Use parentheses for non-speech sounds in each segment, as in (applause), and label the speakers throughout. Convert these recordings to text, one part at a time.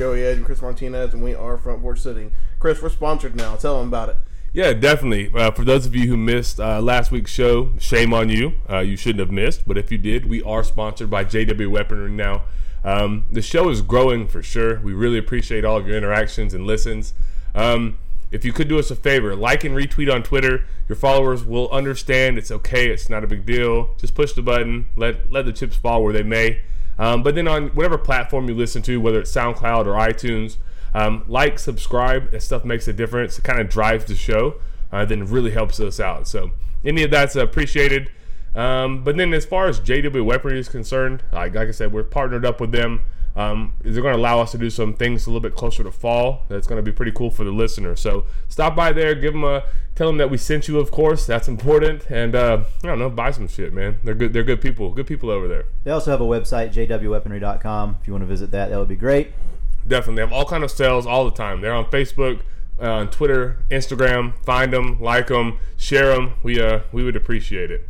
Speaker 1: Joey Edge and Chris Martinez, and we are Front Porch Sitting. Chris, we're sponsored now. Tell them about it.
Speaker 2: Yeah, definitely. Uh, for those of you who missed uh, last week's show, shame on you. Uh, you shouldn't have missed. But if you did, we are sponsored by JW Weaponry now. Um, the show is growing for sure. We really appreciate all of your interactions and listens. Um, if you could do us a favor, like and retweet on Twitter. Your followers will understand. It's okay. It's not a big deal. Just push the button. Let let the chips fall where they may. Um, but then on whatever platform you listen to, whether it's SoundCloud or iTunes, um, like, subscribe. That stuff makes a difference. It kind of drives the show. Uh, then really helps us out. So any of that's appreciated. Um, but then as far as JW Weaponry is concerned, like, like I said, we're partnered up with them. Um, they're going to allow us to do some things a little bit closer to fall. That's going to be pretty cool for the listener. So stop by there, give them a, tell them that we sent you. Of course, that's important. And uh, I don't know, buy some shit, man. They're good. They're good people. Good people over there.
Speaker 3: They also have a website, jwweaponry.com. If you want to visit that, that would be great.
Speaker 2: Definitely, they have all kind of sales all the time. They're on Facebook, uh, on Twitter, Instagram. Find them, like them, share them. We uh, we would appreciate it.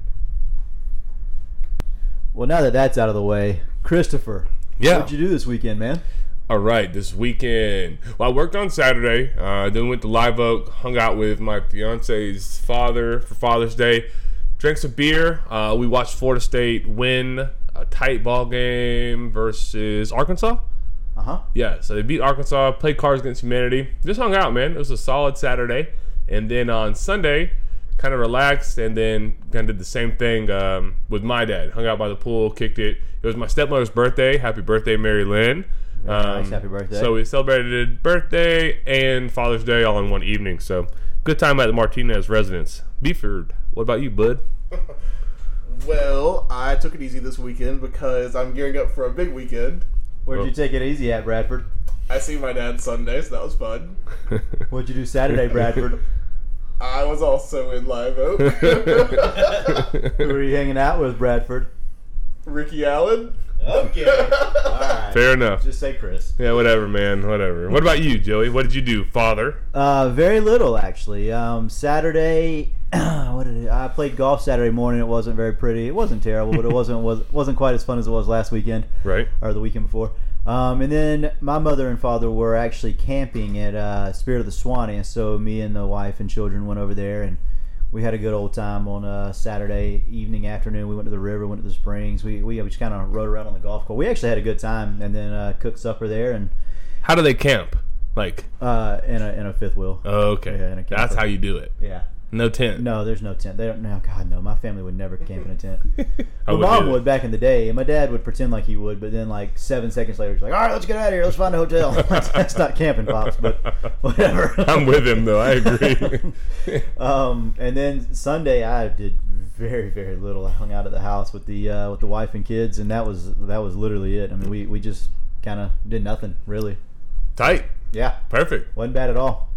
Speaker 3: Well, now that that's out of the way, Christopher,
Speaker 2: Yeah.
Speaker 3: what'd you do this weekend, man?
Speaker 2: All right, this weekend. Well, I worked on Saturday. Uh, then went to Live Oak, hung out with my fiance's father for Father's Day. Drank some beer. Uh, we watched Florida State win a tight ball game versus Arkansas.
Speaker 3: Uh huh.
Speaker 2: Yeah, so they beat Arkansas, played Cards Against Humanity. Just hung out, man. It was a solid Saturday. And then on Sunday, kind of relaxed and then kind of did the same thing um, with my dad. Hung out by the pool, kicked it. It was my stepmother's birthday. Happy birthday, Mary Lynn. Um,
Speaker 3: nice. Happy birthday.
Speaker 2: So we celebrated birthday and Father's Day all in one evening. So good time at the Martinez residence. Beeford, what about you, bud? (laughs)
Speaker 1: Well, I took it easy this weekend because I'm gearing up for a big weekend.
Speaker 3: Where'd you take it easy at, Bradford?
Speaker 1: I see my dad Sunday, so that was fun. (laughs)
Speaker 3: What'd you do Saturday, Bradford? (laughs)
Speaker 1: I was also in Live Oak.
Speaker 3: Who were you hanging out with, Bradford?
Speaker 1: Ricky Allen.
Speaker 3: Okay. (laughs) All right.
Speaker 2: Fair enough.
Speaker 3: Just say Chris.
Speaker 2: Yeah, whatever, man. Whatever. What about you, Joey? What did you do, father?
Speaker 3: Uh, very little actually. Um, Saturday, (clears throat) what did it, I played golf Saturday morning. It wasn't very pretty. It wasn't terrible, but it wasn't was wasn't quite as fun as it was last weekend
Speaker 2: Right.
Speaker 3: or the weekend before. Um, and then my mother and father were actually camping at uh, Spirit of the Suwannee, and so me and the wife and children went over there, and we had a good old time on uh, Saturday evening, afternoon. We went to the river, went to the springs. We we, we just kind of rode around on the golf course. We actually had a good time, and then uh, cooked supper there, and
Speaker 2: How do they camp? Like,
Speaker 3: uh, in a in a fifth wheel.
Speaker 2: oh, okay.
Speaker 3: Yeah, in a
Speaker 2: That's how you do it.
Speaker 3: Yeah.
Speaker 2: No tent.
Speaker 3: No, there's no tent. They don't. No, God, no. My family would never camp in a tent. (laughs) My
Speaker 2: would
Speaker 3: mom
Speaker 2: do
Speaker 3: would back in the day, and my dad would pretend like he would, but then like seven seconds later, he's like, "All right, let's get out of here. Let's find a hotel." (laughs) That's not camping, pops, but (laughs) whatever.
Speaker 2: I'm with him though. I agree.
Speaker 3: Um, and then Sunday, I did very, very little. I hung out at the house with the uh, with the wife and kids, and that was that was literally it. I mean, we we just kind of did nothing really.
Speaker 2: Tight.
Speaker 3: Yeah,
Speaker 2: Perfect.
Speaker 3: wasn't bad at all.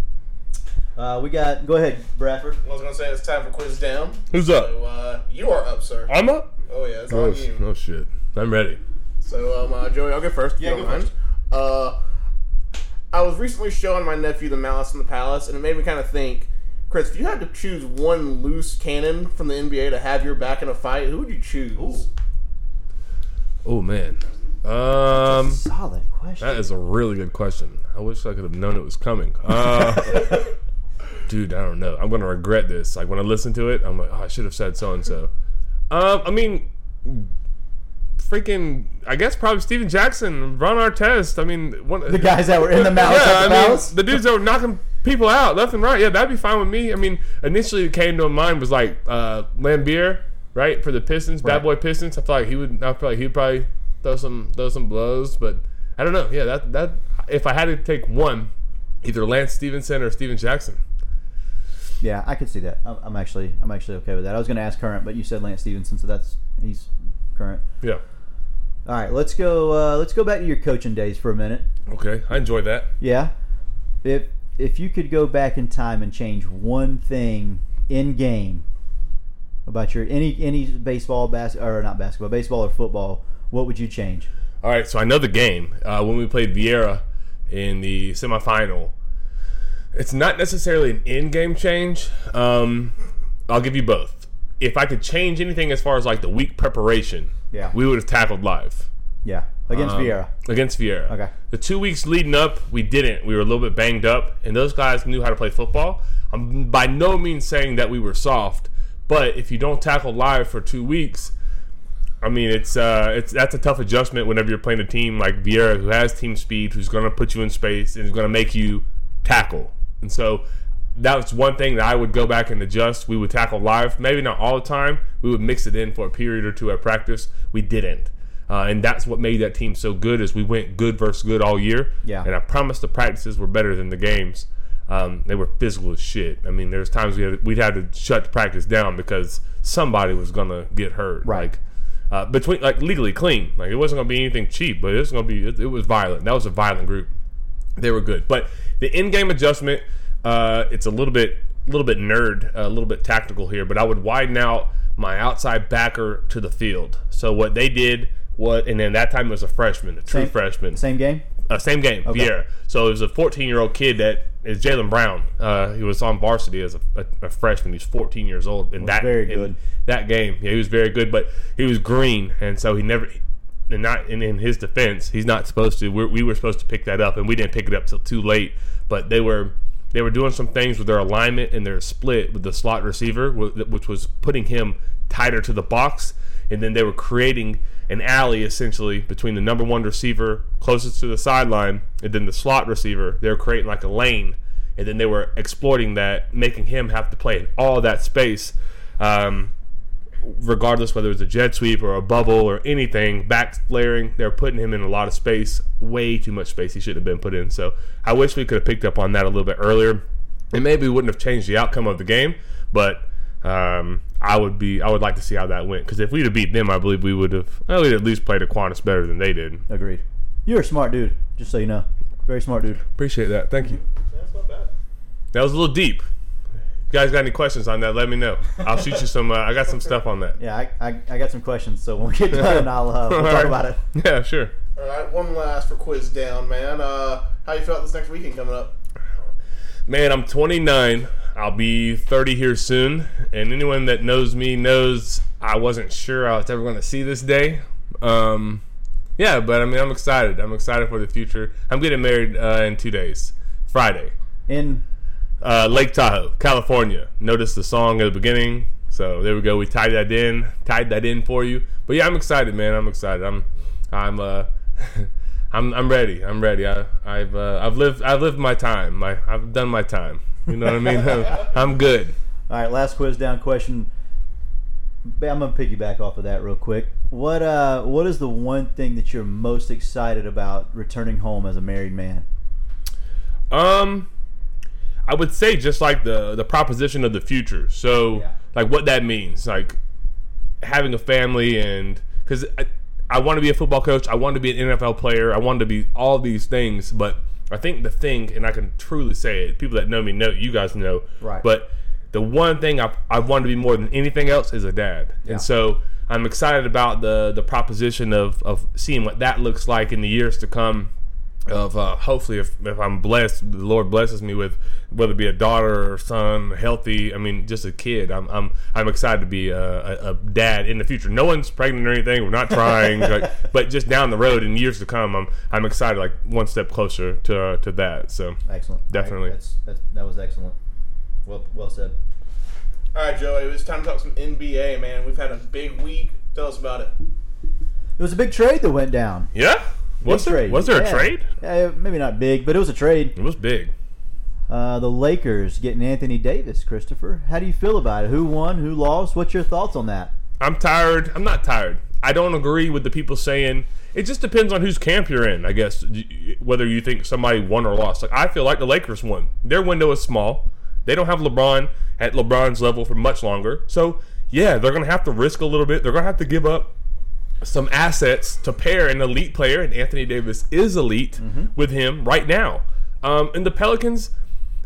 Speaker 3: Uh, we got. Go ahead, Bradford.
Speaker 1: I was gonna say it's time for quiz down.
Speaker 2: Who's up?
Speaker 1: So uh, you are up, sir.
Speaker 2: I'm up.
Speaker 1: Oh yeah, it's
Speaker 2: Oh,
Speaker 1: on you.
Speaker 2: oh shit. I'm ready.
Speaker 1: So, um, uh, Joey, I'll go first. if
Speaker 3: Yeah, go
Speaker 1: mind.
Speaker 3: first.
Speaker 1: Uh, I was recently showing my nephew The Malice in the Palace, and it made me kind of think, Chris, if you had to choose one loose cannon from the NBA to have your back in a fight, who would you choose?
Speaker 2: Oh man. Um,
Speaker 3: Solid question.
Speaker 2: that is a really good question. I wish I could have known it was coming. Uh, (laughs) dude, I don't know. I'm gonna regret this. Like when I listen to it, I'm like, oh, I should have said so and so. Um, I mean, freaking. I guess probably Stephen Jackson, Ron Artest. I mean, one,
Speaker 3: the guys that were in the malice
Speaker 2: yeah,
Speaker 3: at
Speaker 2: I
Speaker 3: the
Speaker 2: mean, the dudes that were knocking people out left and right. Yeah, that'd be fine with me. I mean, initially it came to mind was like uh, Laimbeer, right, for the Pistons,
Speaker 3: Right.
Speaker 2: Bad Boy Pistons. I feel like he would. I feel like he'd probably throw some throw some blows, but I don't know. Yeah, that that if I had to take one, either Lance Stephenson or Stephen Jackson.
Speaker 3: Yeah, I could see that. I'm, I'm actually, I'm actually okay with that. I was going to ask current, but you said Lance Stephenson, so that's he's current.
Speaker 2: Yeah.
Speaker 3: All right, let's go. Uh, let's go back to your coaching days for a minute.
Speaker 2: Okay, I enjoy that.
Speaker 3: Yeah, if if you could go back in time and change one thing in game about your any any baseball, bas- or not basketball, baseball or football, what would you change?
Speaker 2: All right, so I know the game. Uh, when we played Viera in the semifinal, it's not necessarily an in-game change. Um, I'll give you both. If I could change anything as far as like the week preparation,
Speaker 3: Yeah.
Speaker 2: we would have tackled live.
Speaker 3: Yeah, against
Speaker 2: um,
Speaker 3: Viera.
Speaker 2: Against Viera.
Speaker 3: Okay.
Speaker 2: The two weeks leading up, we didn't. We were a little bit banged up, and those guys knew how to play football. I'm by no means saying that we were soft, but if you don't tackle live for two weeks, I mean it's uh, it's that's a tough adjustment whenever you're playing a team like Viera who has team speed, who's going to put you in space and is going to make you tackle. And so that's one thing that I would go back and adjust. We would tackle live, maybe not all the time. We would mix it in for a period or two at practice. We didn't. Uh, and that's what made that team so good is we went good versus good all year.
Speaker 3: Yeah.
Speaker 2: And I promise the practices were better than the games. Um, they were physical as shit. I mean, there's times we had we'd had to shut the practice down because somebody was gonna get hurt.
Speaker 3: Right.
Speaker 2: Like uh, between like legally clean. Like it wasn't gonna be anything cheap, but it was gonna be it, it was violent. That was a violent group. They were good, but the in-game adjustment, uh, it's a little bit little bit nerd, a little bit tactical here. But I would widen out my outside backer to the field. So what they did. What and then that time it was a freshman, a true
Speaker 3: Same-
Speaker 2: freshman.
Speaker 3: Same game.
Speaker 2: Uh, same game,
Speaker 3: Okay.
Speaker 2: Viera. So it was a 14 year old kid that is Jalen Brown. Uh, he was on varsity as a, a, a freshman. He's 14 years old. And that
Speaker 3: very good.
Speaker 2: that game, yeah, he was very good. But he was green, and so he never. And not and in his defense, he's not supposed to. We're, we were supposed to pick that up, and we didn't pick it up till too late. But they were they were doing some things with their alignment and their split with the slot receiver, which was putting him tighter to the box. And then they were creating an alley essentially between the number one receiver closest to the sideline and then the slot receiver. They were creating like a lane, and then they were exploiting that, making him have to play in all that space. Um, regardless whether it's a jet sweep or a bubble or anything, back flaring, they're putting him in a lot of space, way too much space he should have been put in. So I wish we could have picked up on that a little bit earlier. And maybe wouldn't have changed the outcome of the game, but um, I would be I would like to see how that went because if we'd have beat them, I believe we would have well, we'd at least played Aquinas better than they did.
Speaker 3: Agreed. You're a smart dude, just so you know. Very smart dude.
Speaker 2: Appreciate that. Thank you.
Speaker 1: That's not bad.
Speaker 2: That was a little deep. You guys got any questions on that? Let me know. I'll shoot you some. Uh, I got some stuff on that.
Speaker 3: Yeah, I, I, I got some questions, so when we get done, (laughs) I'll uh, we'll talk about it.
Speaker 2: Yeah, sure.
Speaker 1: All right, one last for quiz down, man. Uh, how you felt this next weekend coming up?
Speaker 2: Man, I'm 29. I'll be 30 here soon. And anyone that knows me knows I wasn't sure I was ever going to see this day. Um, yeah, but I mean, I'm excited. I'm excited for the future. I'm getting married uh, in two days, Friday.
Speaker 3: In
Speaker 2: Uh, Lake Tahoe, California. Notice the song at the beginning. So there we go. We tied that in, tied that in for you. But yeah, I'm excited, man. I'm excited. I'm, I'm, uh, (laughs) I'm, I'm ready. I'm ready. I, I've, uh, I've lived, I've lived my time. My, I've done my time. You know what I mean? I'm, (laughs) I'm good.
Speaker 3: all right, last quiz down question. I'm gonna piggyback off of that real quick. What uh, what is the one thing that you're most excited about returning home as a married man?
Speaker 2: Um, I would say just like the the proposition of the future. So
Speaker 3: Yeah.
Speaker 2: like what that means, like having a family and because I, I want to be a football coach, I want to be an NFL player, I want to be all these things, but I think the thing, and I can truly say it, people that know me know, you guys know,
Speaker 3: Right.
Speaker 2: But the one thing I I want to be more than anything else is a dad,
Speaker 3: Yeah.
Speaker 2: and so. I'm excited about the the proposition of, of seeing what that looks like in the years to come of uh, hopefully if, if I'm blessed, the Lord blesses me with whether it be a daughter or son, healthy. I mean, just a kid. I'm I'm I'm excited to be a, a, a dad in the future. No one's pregnant or anything. We're not trying, (laughs) like, but just down the road in years to come, I'm I'm excited, like one step closer to uh, to that. So
Speaker 3: Excellent. All right,
Speaker 2: Definitely.
Speaker 3: that's, that's that was excellent. Well well said.
Speaker 1: All right, Joey, it's time to talk some NBA, man. We've had a big week. Tell us about it.
Speaker 3: It was a big trade that went down.
Speaker 2: yeah, was there
Speaker 3: trade.
Speaker 2: was there a
Speaker 3: Yeah.
Speaker 2: trade?
Speaker 3: Uh, maybe not big, but it was a trade.
Speaker 2: It was big.
Speaker 3: Uh, the Lakers getting Anthony Davis. Christopher, how do you feel about it? Who won? Who lost? What's your thoughts on that?
Speaker 2: I'm tired. I'm not tired. I don't agree with the people saying it just depends on whose camp you're in, I guess, whether you think somebody won or lost. Like I feel like the Lakers won. Their window is small. They don't have LeBron at LeBron's level for much longer. So, yeah, they're going to have to risk a little bit. They're going to have to give up some assets to pair an elite player, and Anthony Davis is elite with him right now. Um, and the Pelicans,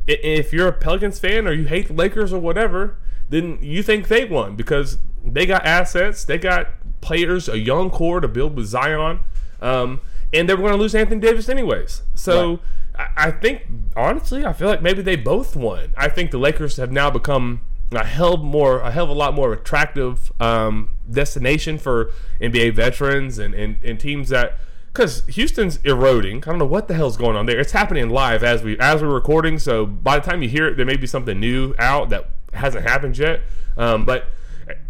Speaker 2: if you're a Pelicans fan or you hate the Lakers or whatever, then you think they won because they got assets, they got players, a young core to build with Zion, um, and they were going to lose Anthony Davis anyways. So I, I think honestly, I feel like maybe they both won. I think the Lakers have now become a hell more a hell of a lot more attractive um, destination for NBA veterans and, and, and teams that because Houston's eroding. I don't know what the hell's going on there. It's happening live as we as we're recording. So by the time you hear it, there may be something new out that hasn't happened yet. Um, but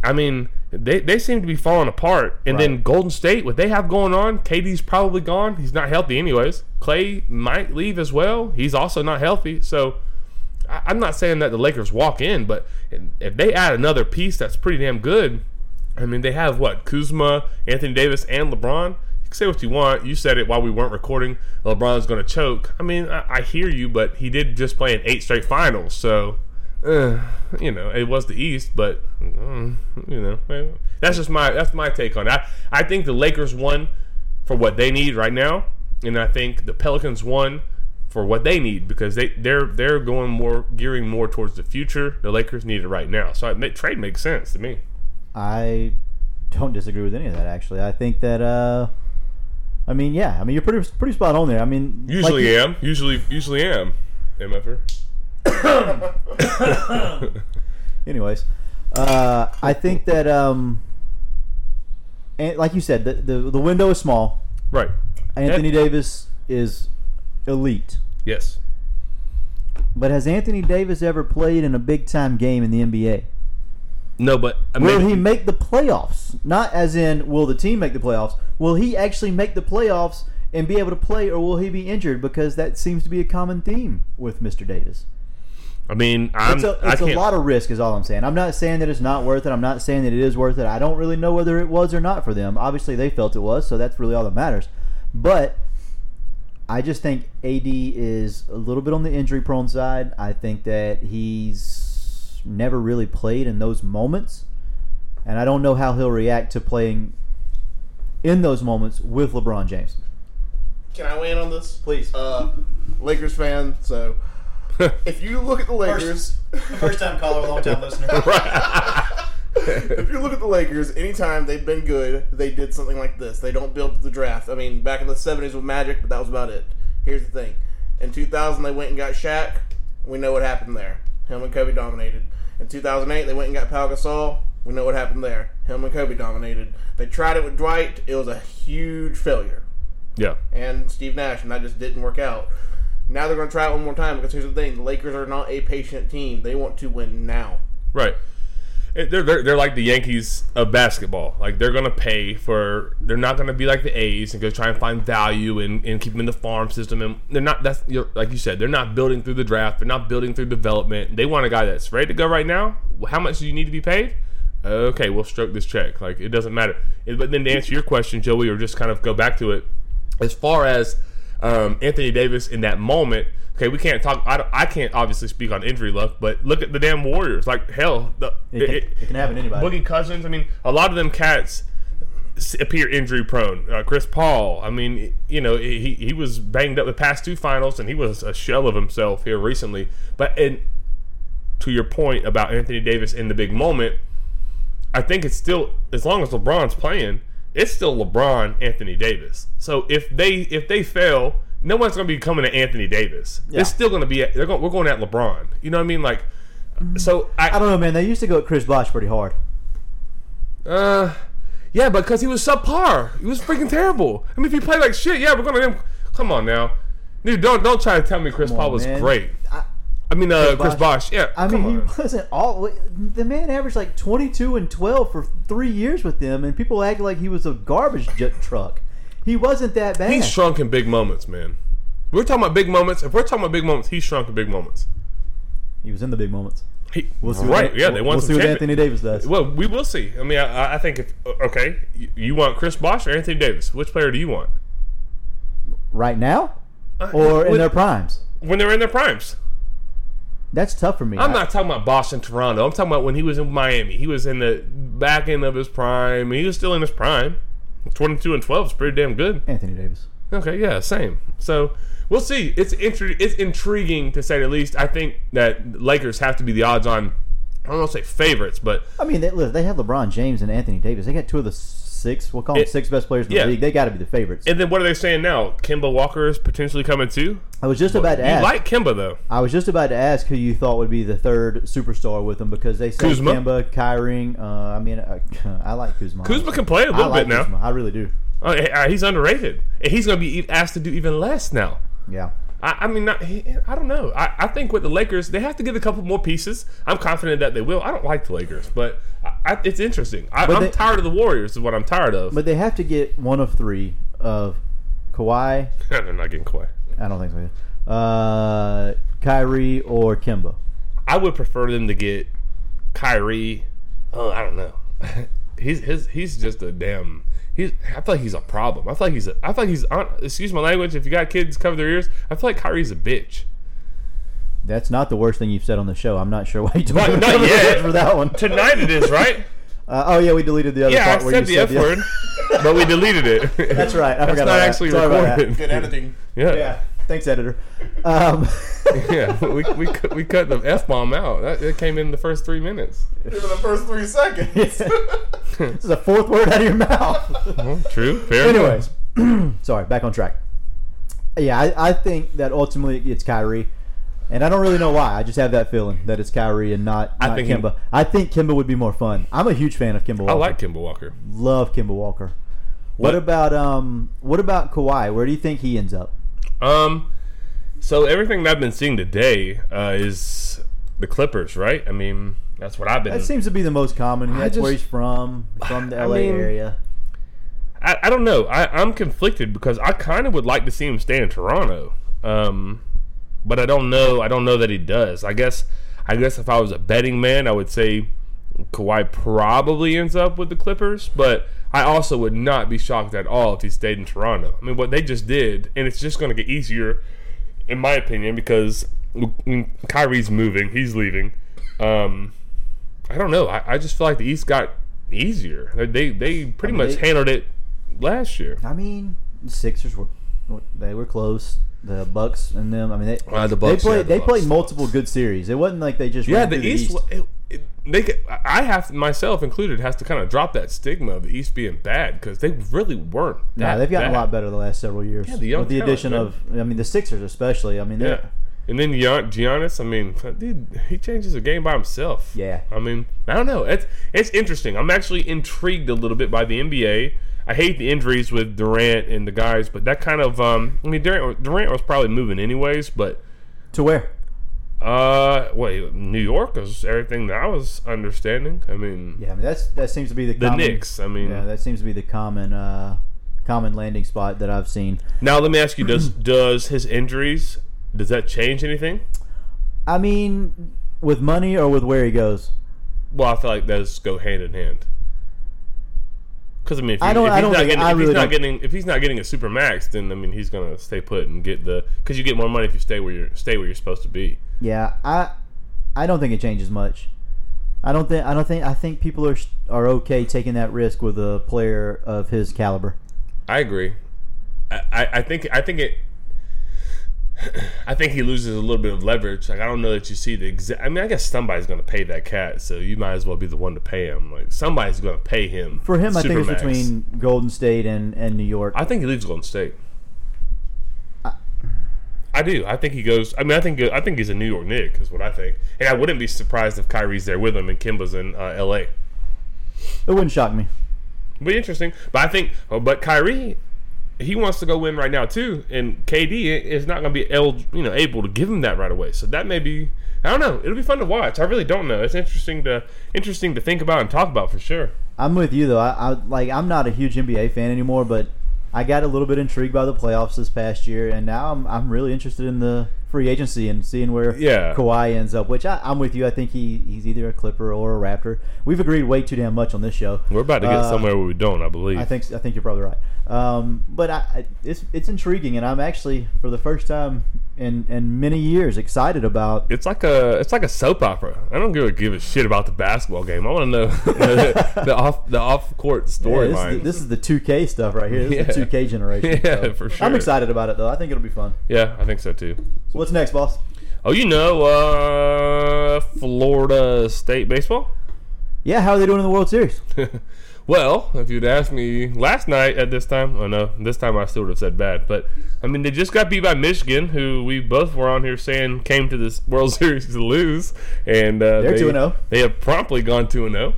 Speaker 2: I mean, they, they seem to be falling apart. And then Golden State, what they have going on, KD's probably gone. He's not healthy anyways. Clay might leave as well. He's also not healthy. So I'm not saying that the Lakers walk in, but if they add another piece that's pretty damn good, I mean, they have what Kuzma, Anthony Davis, and LeBron. You can say what you want. You said it while we weren't recording. LeBron's going to choke. I mean, I, I hear you, but he did just play in eight straight finals, so uh, you know it was the East. But um, you know, eh, that's just my that's my take on it. I, I think the Lakers won for what they need right now, and I think the Pelicans won for what they need because they they're they're going more gearing more towards the future. The Lakers need it right now, so it, trade makes sense to me.
Speaker 3: I don't disagree with any of that. Actually, I think that. uh I mean, yeah. I mean, you're pretty pretty spot on there. I mean, like
Speaker 2: Usually
Speaker 3: you-
Speaker 2: am. Usually usually am. MFer. (coughs)
Speaker 3: anyways, uh, I think that um, and like you said, the, the the window is small.
Speaker 2: Right.
Speaker 3: Anthony. Davis is elite,
Speaker 2: Yes.
Speaker 3: but has Anthony Davis ever played in a big time game in the NBA?
Speaker 2: No, but I
Speaker 3: Will he make the playoffs? Not as in will the team make the playoffs. Will he actually make the playoffs and be able to play, or will he be injured? Because that seems to be a common theme with Mr. Davis.
Speaker 2: I mean, I'm.
Speaker 3: It's a, it's a lot of risk, is all I'm saying. I'm not saying that it's not worth it. I'm not saying that it is worth it. I don't really know whether it was or not for them. Obviously, they felt it was, so that's really all that matters. But I just think AD is a little bit on the injury prone side. I think that he's never really played in those moments. And I don't know how he'll react to playing in those moments with LeBron James.
Speaker 1: Can I weigh in on this?
Speaker 3: Please.
Speaker 1: Uh, Lakers fan, so (laughs) if you look at the Lakers,
Speaker 3: First time caller, long time listener. (laughs) (laughs) (laughs)
Speaker 1: if you look at the Lakers, anytime they've been good, they did something like this. They don't build the draft. I mean, back in the '70s with Magic, but that was about it. Here's the thing: in 2000, they went and got Shaq. We know what happened there. Him and Kobe dominated. In 2008, they went and got Pau Gasol. We know what happened there. Him and Kobe dominated. They tried it with Dwight. It was a huge failure.
Speaker 2: yeah.
Speaker 1: and Steve Nash, and that just didn't work out. Now they're going to try it one more time because here's the thing: the Lakers are not a patient team. They want to win now.
Speaker 2: Right. They're, they're, they're like the Yankees of basketball. Like they're gonna pay for. They're not gonna be like the A's and go try and find value and, and keep them in the farm system. And they're not. That's you're, like you said. They're not building through the draft. They're not building through development. They want a guy that's ready to go right now. How much do you need to be paid? Okay, we'll stroke this check. Like it doesn't matter. But then to answer your question, Joey, or just kind of go back to it, as far as um, Anthony Davis in that moment. Okay, we can't talk. I, I can't obviously speak on injury luck, but look at the damn Warriors. Like hell, the,
Speaker 3: It can, it can happen to anybody.
Speaker 2: Boogie Cousins. I mean, a lot of them cats appear injury prone. Uh, Chris Paul. I mean, you know, he he was banged up the past two finals, and he was a shell of himself here recently. But and to your point about Anthony Davis in the big moment, I think it's still as long as LeBron's playing, it's still LeBron, Anthony Davis. So if they if they fail, no one's going to be coming to Anthony Davis.
Speaker 3: Yeah.
Speaker 2: It's still going to be they're going we're going at LeBron. You know what I mean? Like, so I,
Speaker 3: I don't know, man. They used to go at Chris Bosh pretty hard.
Speaker 2: Uh, yeah, because he was subpar. He was freaking terrible. I mean, if he played like shit, yeah, we're gonna. Him. Come on now, dude. Don't don't try to tell me Chris
Speaker 3: Come
Speaker 2: Paul
Speaker 3: on,
Speaker 2: was
Speaker 3: man.
Speaker 2: great.
Speaker 3: I-
Speaker 2: I mean, uh,
Speaker 3: Chris
Speaker 2: Chris Bosh. Yeah,
Speaker 3: I mean, he wasn't all. The man averaged like 22 and 12 for three years with them, and people act like he was a garbage jet truck. He wasn't that bad.
Speaker 2: He's shrunk in big moments, man. We're talking about big moments. If we're talking about big moments, he's shrunk in big moments.
Speaker 3: He was in the big moments.
Speaker 2: He,
Speaker 3: We'll see.
Speaker 2: right?
Speaker 3: What,
Speaker 2: yeah, they won
Speaker 3: We'll
Speaker 2: some
Speaker 3: see what Anthony Davis does.
Speaker 2: Well, we will see. I mean, I, I think if okay, you, you want Chris Bosh or Anthony Davis? Which player do you want?
Speaker 3: right now,
Speaker 2: Uh,
Speaker 3: or in
Speaker 2: when,
Speaker 3: their primes.
Speaker 2: when they're in their primes.
Speaker 3: That's tough for me.
Speaker 2: I'm
Speaker 3: I-
Speaker 2: not talking about Bosh in Toronto. I'm talking about when he was in Miami. He was in the back end of his prime. He was still in his prime. 22 and 12 is pretty damn good.
Speaker 3: Anthony Davis.
Speaker 2: Okay, yeah, same. So we'll see. It's intri- it's intriguing to say the least. I think that Lakers have to be the odds-on. I don't want to say favorites, but
Speaker 3: I mean, they, look, they have LeBron James and Anthony Davis. They got two of the six. We'll call them
Speaker 2: It-
Speaker 3: six best players in
Speaker 2: yeah.
Speaker 3: the league. They got to be the favorites.
Speaker 2: And then what are they saying now? Kemba Walker is potentially coming too.
Speaker 3: I was just about to
Speaker 2: You like Kemba though?
Speaker 3: I was just about to ask who you thought would be the third superstar with them because they said
Speaker 2: Kuzma?
Speaker 3: Kemba, Kyrie. Uh, I mean, uh, (laughs) I like Kuzma.
Speaker 2: Kuzma can play a little
Speaker 3: like
Speaker 2: bit now.
Speaker 3: Kuzma. I really do.
Speaker 2: Uh, he's underrated, and he's going to be asked to do even less now.
Speaker 3: Yeah.
Speaker 2: I, I mean, not, he, I don't know. I, I think with the Lakers, they have to get a couple more pieces. I'm confident that they will. I don't like the Lakers, but I, I, it's interesting. I,
Speaker 3: they-
Speaker 2: tired of the Warriors. Is what I'm tired of.
Speaker 3: But they have to get one of three of Kawhi. (laughs)
Speaker 2: They're not getting Kawhi.
Speaker 3: I don't think so. Uh, Kyrie or Kemba.
Speaker 2: I would prefer them to get Kyrie. Oh, I don't know. (laughs) he's his. He's just a damn. He's. I feel like he's a problem. I feel like he's. A, I feel like he's. On, excuse my language. If you got kids, cover their ears. I feel like Kyrie's a bitch.
Speaker 3: That's not the worst thing you've said on the show. I'm not sure why you told
Speaker 2: Not-
Speaker 3: me
Speaker 2: not yet.
Speaker 3: for that one.
Speaker 2: Tonight it is right. (laughs)
Speaker 3: Uh, oh yeah, we deleted the other
Speaker 2: Yeah, I
Speaker 3: part where
Speaker 2: said
Speaker 3: you
Speaker 2: the F word, but we deleted it. (laughs)
Speaker 3: That's right. I
Speaker 2: That's
Speaker 3: forgot
Speaker 2: not
Speaker 3: about
Speaker 2: actually
Speaker 3: Sorry about that.
Speaker 2: recorded.
Speaker 1: Good editing.
Speaker 2: Yeah.
Speaker 3: Yeah. Thanks, editor. Um, (laughs)
Speaker 2: yeah, we, we, cut- we cut the F bomb out. That, that came in the first three minutes.
Speaker 1: Even the first three seconds. (laughs)
Speaker 3: this is a fourth word out of your mouth.
Speaker 2: Well, true. Fair
Speaker 3: Anyways, (clears throat) sorry, back on track. Yeah, I, I think that ultimately it's Kyrie, and I don't really know why. I just have that feeling that it's Kyrie and not,
Speaker 2: I
Speaker 3: not
Speaker 2: think he-
Speaker 3: Kemba. I think Kemba would be more fun. I'm a huge fan of Kemba Walker.
Speaker 2: I like Kemba Walker.
Speaker 3: love Kemba Walker. What
Speaker 2: But-
Speaker 3: about um? What about Kawhi? Where do you think he ends up?
Speaker 2: Um, so everything that I've been seeing today uh, is the Clippers, right? I mean, that's what I've been.
Speaker 3: That seems to be the most common.
Speaker 2: I
Speaker 3: That's where he's from, from the
Speaker 2: I
Speaker 3: LA
Speaker 2: mean,
Speaker 3: area.
Speaker 2: I, I don't know. I, I'm conflicted because I kind of would like to see him stay in Toronto. Um, but I don't know. I don't know that he does. I guess. I guess if I was a betting man, I would say Kawhi probably ends up with the Clippers. But I also would not be shocked at all if he stayed in Toronto. I mean, what they just did, and it's just going to get easier, in my opinion, because Kyrie's moving, he's leaving. Um, I don't know. I, I just feel like the East got easier. They they pretty
Speaker 3: I mean,
Speaker 2: much
Speaker 3: they-
Speaker 2: handled it last year.
Speaker 3: I mean, the Sixers were they were close. The Bucks and them. I mean, they
Speaker 2: Uh, the Bucks,
Speaker 3: they played
Speaker 2: yeah, the
Speaker 3: they
Speaker 2: Bucks,
Speaker 3: played multiple good series. It wasn't like they just
Speaker 2: Yeah,
Speaker 3: ran
Speaker 2: the
Speaker 3: through
Speaker 2: East. It, it, they could, I have myself included has to kind of drop that stigma of the East being bad because they really weren't.
Speaker 3: Nah, they've gotten
Speaker 2: bad.
Speaker 3: a lot better the last several years.
Speaker 2: Yeah, the
Speaker 3: with the
Speaker 2: talent,
Speaker 3: addition
Speaker 2: man.
Speaker 3: of, I mean, the Sixers especially. I mean,
Speaker 2: Yeah, and then Gian- Giannis. I mean, dude, he changes the game by himself.
Speaker 3: Yeah.
Speaker 2: I mean, I don't know. It's it's interesting. I'm actually intrigued a little bit by the NBA. I hate the injuries with Durant and the guys, but that kind of um, I mean, Durant, Durant was probably moving anyways, but
Speaker 3: to where?
Speaker 2: Uh, wait, New York is everything that I was understanding. I mean,
Speaker 3: Yeah, I mean that's that seems to be the
Speaker 2: the
Speaker 3: common,
Speaker 2: Knicks. I mean,
Speaker 3: Yeah, that seems to be the common uh, common landing spot that I've seen.
Speaker 2: now let me ask you: Does (clears throat) does his injuries does that change anything?
Speaker 3: I mean, with money or with where he goes.
Speaker 2: Well, I feel like those go hand in hand. Because I mean, if, he,
Speaker 3: I don't-
Speaker 2: if
Speaker 3: I
Speaker 2: he's
Speaker 3: don't
Speaker 2: not getting, if
Speaker 3: really
Speaker 2: he's not getting, if he's not getting a super max, then I mean, he's gonna stay put and get the because you get more money if you stay where you're stay where you're supposed to be.
Speaker 3: Yeah, I I don't think it changes much. I don't think I don't think I think people are are okay taking that risk with a player of his caliber.
Speaker 2: I agree. I, I, think I think it. I think he loses a little bit of leverage. Like I don't know that you see the exact. I mean, I guess somebody's going to pay that cat, so you might as well be the one to pay him. Like somebody's going to pay him
Speaker 3: For him, I think it's between Golden State and, and New York.
Speaker 2: I think he leaves Golden State.
Speaker 3: I-
Speaker 2: do. I think he goes. I mean, I think I think he's a New York Nick is what I think, and I wouldn't be surprised if Kyrie's there with him and Kemba's in uh, L.A.
Speaker 3: It wouldn't shock me.
Speaker 2: Be interesting, but I think, oh, but Kyrie, he wants to go win right now too, and KD is not going to be el- you know able to give him that right away. So that may be. I don't know. It'll be fun to watch. I really don't know. It's interesting to interesting to think about and talk about for sure.
Speaker 3: I'm with you though. I, I like I'm not a huge NBA fan anymore, but I got a little bit intrigued by the playoffs this past year, and now I'm I'm really interested in the free agency and seeing where
Speaker 2: Yeah.
Speaker 3: Kawhi ends up. Which I, I'm with you. I think he, he's either a Clipper or a Raptor. We've agreed way too damn much on this show.
Speaker 2: We're about to get
Speaker 3: Uh,
Speaker 2: somewhere where we don't. I believe.
Speaker 3: I think I think you're probably right. Um, but I, I, it's it's intriguing, and I'm actually for the first time in in many years excited about.
Speaker 2: It's like a it's like a soap opera. I don't give a, give a shit about the basketball game. I want to know (laughs) the off the off court
Speaker 3: Yeah, this, is the, this is the 2K stuff right here. This is the 2K generation. (laughs)
Speaker 2: Yeah,
Speaker 3: so
Speaker 2: for sure.
Speaker 3: I'm excited about it though. I think it'll be fun.
Speaker 2: yeah, I think so too.
Speaker 3: So what's next, boss?
Speaker 2: Oh, you know, uh, Florida State baseball.
Speaker 3: Yeah, how are they doing in the World Series? (laughs)
Speaker 2: Well, if you'd asked me last night at this time, oh no, this time I still would have said bad. But I mean, they just got beat by Michigan, who we both were on here saying came to this World (laughs) Series to lose, and uh,
Speaker 3: They're
Speaker 2: they,
Speaker 3: 2-0.
Speaker 2: They have promptly gone two and oh. zero.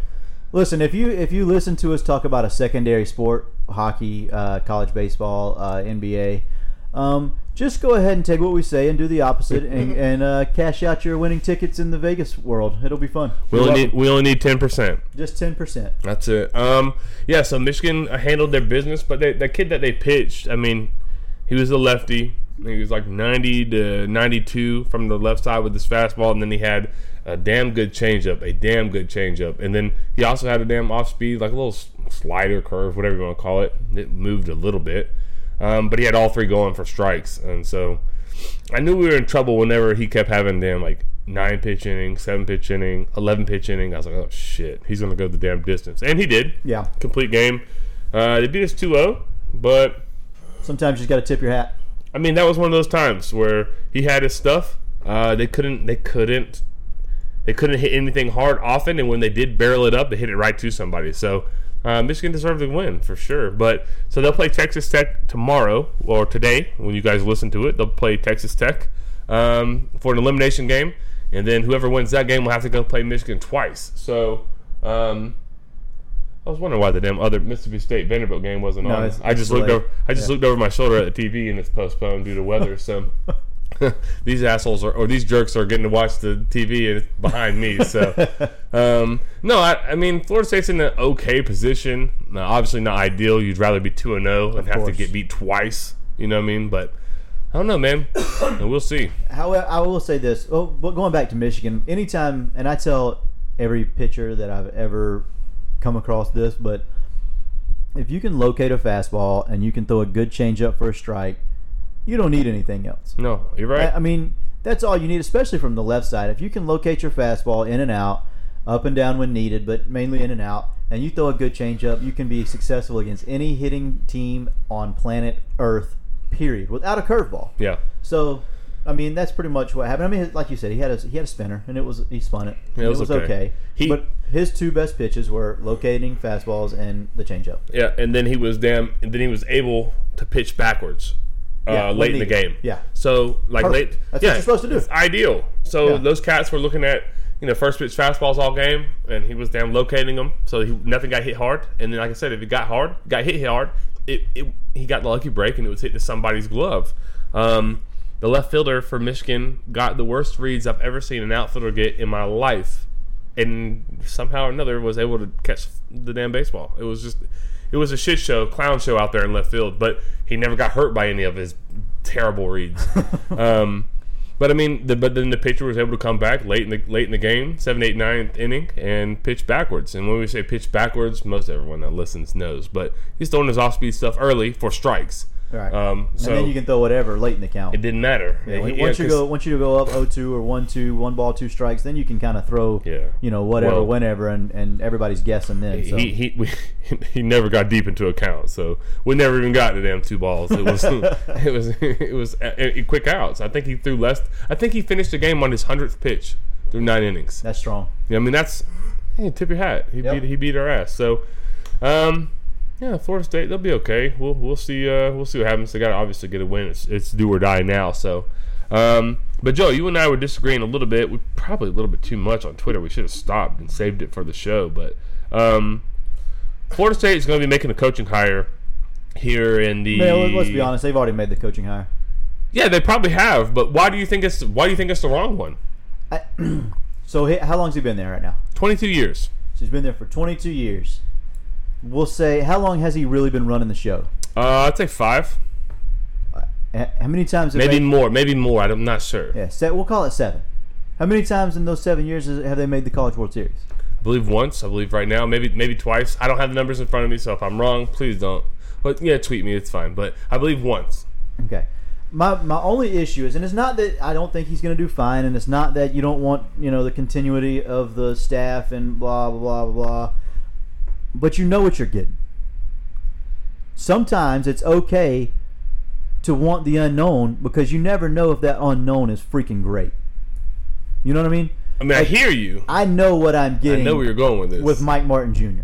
Speaker 3: Listen, if you if you listen to us talk about a secondary sport, hockey, uh, college baseball, uh, NBA, um, just go ahead and take what we say and do the opposite, (laughs) and, and uh, cash out your winning tickets in the Vegas world. It'll be fun.
Speaker 2: We only need we only need ten percent.
Speaker 3: just ten percent.
Speaker 2: That's it. Um, yeah. So Michigan handled their business, but they, the kid that they pitched, I mean, he was a lefty. He was like ninety to ninety-two from the left side with his fastball, and then he had a damn good changeup, a damn good changeup, and then he also had a damn off-speed, like a little slider curve, whatever you want to call it. It moved a little bit, um, but he had all three going for strikes, and so I knew we were in trouble whenever he kept having them like nine pitch inning, seven pitch inning, eleven pitch inning. I was like, oh shit, he's gonna go the damn distance, and he did.
Speaker 3: Yeah.
Speaker 2: complete game. Uh, they beat us 2-0, but
Speaker 3: Sometimes you just got to tip your hat.
Speaker 2: I mean that was one of those times where he had his stuff. Uh, they couldn't, they couldn't, they couldn't hit anything hard often, and when they did barrel it up, they hit it right to somebody. So. Uh, Michigan deserved the win for sure, but so they'll play Texas Tech tomorrow or today when you guys listen to it. They'll play Texas Tech um, for an elimination game, and then whoever wins that game will have to go play Michigan twice. So um, I was wondering why the damn other Mississippi State Vanderbilt game wasn't
Speaker 3: No,
Speaker 2: on.
Speaker 3: it's-
Speaker 2: I
Speaker 3: it's
Speaker 2: just looked over. I just
Speaker 3: Yeah.
Speaker 2: looked over my shoulder at the TV and it's postponed due to weather. So (laughs) (laughs) these assholes are, or these jerks are getting to watch the TV and it's behind me. So (laughs) um, no, I, I mean Florida State's in an okay position. Now, obviously not ideal. You'd rather be two and zero and have to get beat twice. You know what I mean? But I don't know, man. (coughs) we'll see.
Speaker 3: However, I will say this. Oh, but going back to Michigan, anytime, and I tell every pitcher that I've ever come across this, but if you can locate a fastball and you can throw a good changeup for a strike, you don't need anything else.
Speaker 2: No, you're right.
Speaker 3: I I mean, that's all you need, especially from the left side. If you can locate your fastball in and out, up and down when needed, but mainly in and out, and you throw a good changeup, you can be successful against any hitting team on planet Earth. Period. Without a curveball.
Speaker 2: yeah.
Speaker 3: So, I mean, that's pretty much what happened. I mean, like you said, he had a he had a spinner, and it was he spun it.
Speaker 2: Yeah, it was okay.
Speaker 3: okay.
Speaker 2: He-
Speaker 3: but his two best pitches were locating fastballs and the changeup.
Speaker 2: Yeah, and then he was damn. And then he was able to pitch backwards uh,
Speaker 3: Yeah,
Speaker 2: late in the game.
Speaker 3: Yeah.
Speaker 2: So like
Speaker 3: Perfect.
Speaker 2: late.
Speaker 3: That's what
Speaker 2: yeah,
Speaker 3: you're supposed to do.
Speaker 2: It's ideal. So
Speaker 3: Yeah.
Speaker 2: those cats were looking at you know first pitch fastballs all game, and he was damn locating them. So he nothing got hit hard. And then like I said, if it got hard, got hit hard, it, it he got the lucky break, and it was hit to somebody's glove. Um, the left fielder for Michigan got the worst reads I've ever seen an outfielder get in my life and somehow or another was able to catch the damn baseball. It was just, it was a shit show, clown show out there in left field. But he never got hurt by any of his terrible reads. (laughs) um, but I mean, the, but then the pitcher was able to come back late in the late in the game, seven, eight, ninth inning, and pitch backwards. And when we say pitch backwards, most everyone that listens knows. But he's throwing his off speed stuff early for strikes.
Speaker 3: Right.
Speaker 2: Um,
Speaker 3: and then you can throw whatever late in the count.
Speaker 2: it didn't matter.
Speaker 3: Yeah,
Speaker 2: he-
Speaker 3: once
Speaker 2: yeah,
Speaker 3: you go once you go up 0-2 or 1-2, one ball, two strikes, then you can kind of throw,
Speaker 2: Yeah.
Speaker 3: you know, whatever,
Speaker 2: Well-
Speaker 3: whenever, and, and everybody's guessing then. So.
Speaker 2: he he we, (laughs) he never got deep into account, so we never even got the damn two balls. It was (laughs) it was it was uh, uh, quick outs. I think he threw less. I think he finished the game on his hundredth pitch through nine innings.
Speaker 3: That's strong.
Speaker 2: Yeah, I mean that's hey, tip your hat. He
Speaker 3: Yep.
Speaker 2: beat he beat our ass. So, um, yeah, Florida State they'll be okay. We'll we'll see uh we'll see what happens. They got to obviously get a win. It's it's do or die now. So, um, but Joe, you and I were disagreeing a little bit. We probably a little bit too much on Twitter. We should have stopped and saved it for the show. But um, Florida State is going to be making a coaching hire here in the.
Speaker 3: Man, let's be honest, they've already made the coaching hire.
Speaker 2: Yeah, they probably have. But why do you think it's why do you think it's the wrong one?
Speaker 3: I, (clears throat) so how long's he been there right now?
Speaker 2: Twenty two years.
Speaker 3: So he's been there for 22 years. We'll say, how long has he really been running the show?
Speaker 2: Uh, I'd say five.
Speaker 3: H- How many times? Have
Speaker 2: Maybe
Speaker 3: they,
Speaker 2: more. Maybe more. I'm not sure.
Speaker 3: Yeah, se- we'll call it seven. How many times in those seven years has- have they made the College World Series?
Speaker 2: I believe once. I believe right now. Maybe maybe twice. I don't have the numbers in front of me, so if I'm wrong, please don't. But yeah, tweet me. It's fine. But I believe once.
Speaker 3: Okay. My my only issue is, and it's not that I don't think he's going to do fine, and it's not that you don't want you know the continuity of the staff and blah blah blah blah blah. But you know what you're getting. Sometimes it's okay to want the unknown because you never know if that unknown is freaking great. You know what I mean?
Speaker 2: I mean, I hear you.
Speaker 3: I know what I'm getting.
Speaker 2: I know where you're going with this.
Speaker 3: with Mike Martin Jr.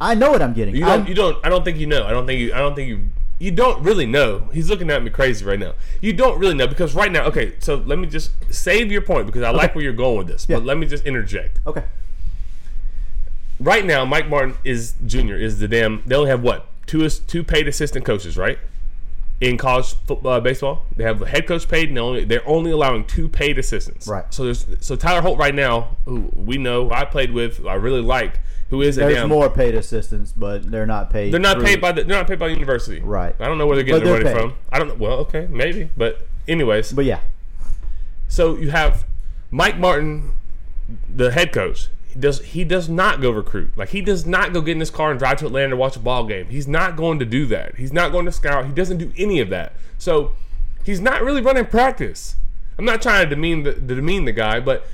Speaker 3: I know what I'm getting.
Speaker 2: You
Speaker 3: I'm-
Speaker 2: don't. You don't. I don't think you know. I don't think you. I don't think you. You don't really know. He's looking at me crazy right now. You don't really know because right now. Okay, so let me just save your point because I like where you're going with this.
Speaker 3: Yeah.
Speaker 2: But let me just interject.
Speaker 3: okay.
Speaker 2: Right now, Mike Martin is junior. Is the damn. They only have what two two paid assistant coaches, right? In college football, uh, baseball, they have the head coach paid, and they only, they're only allowing two paid assistants.
Speaker 3: Right.
Speaker 2: So there's so Tyler Holt right now, who we know, who I played with, who I really liked, who is a
Speaker 3: There's
Speaker 2: damn.
Speaker 3: more paid assistants, but they're not paid.
Speaker 2: They're not
Speaker 3: through-
Speaker 2: paid by the. They're not paid by the university.
Speaker 3: Right.
Speaker 2: I don't know where they're getting
Speaker 3: But
Speaker 2: their
Speaker 3: they're
Speaker 2: money
Speaker 3: paid.
Speaker 2: from. I don't know. Well, okay, maybe, but anyways.
Speaker 3: But yeah,
Speaker 2: so you have Mike Martin, the head coach. Does he does not go recruit. Like he does not go get in his car and drive to Atlanta to watch a ball game. He's not going to do that. He's not going to scout. He doesn't do any of that. So he's not really running practice. I'm not trying to demean the, to demean the guy, but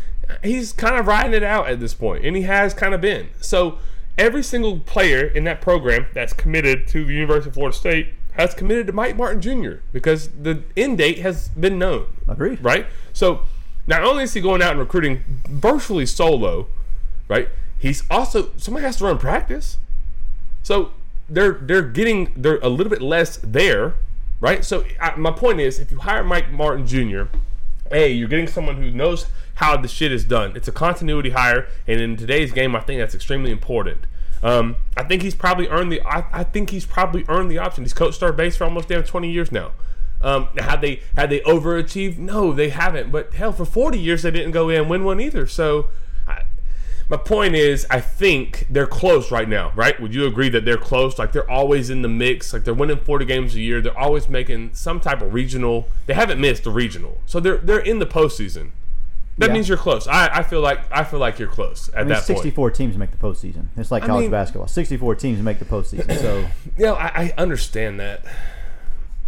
Speaker 2: he's kind of riding it out at this point, and he has kind of been. So every single player in that program that's committed to the University of Florida State has committed to Mike Martin Jr. because the end date has been known
Speaker 3: agreed.
Speaker 2: right? So not only is he going out and recruiting virtually solo, right? He's also somebody has to run practice. So they're they're getting they're a little bit less there, right? So I, my point is, if you hire Mike Martin Jr., a you're getting someone who knows how the shit is done. It's a continuity hire, and in today's game, I think that's extremely important. Um, I think he's probably earned the. I, I think he's probably earned the option. He's coached our base for almost damn twenty years now. Um, they had they overachieved? No, they haven't. But hell, for forty years they didn't go in and win one either. So, my point is, I think they're close right now. Right? Would you agree that they're close? Like they're always in the mix. Like they're winning forty games a year. They're always making some type of regional. They haven't missed a regional, so they're they're in the postseason. That
Speaker 3: Yeah.
Speaker 2: means you're close. I, I feel like I feel like you're close at
Speaker 3: I mean,
Speaker 2: that point.
Speaker 3: 64 teams make the postseason. It's like college
Speaker 2: mean-
Speaker 3: basketball. 64 teams make the postseason. So (clears throat)
Speaker 2: Yeah, I, I understand that.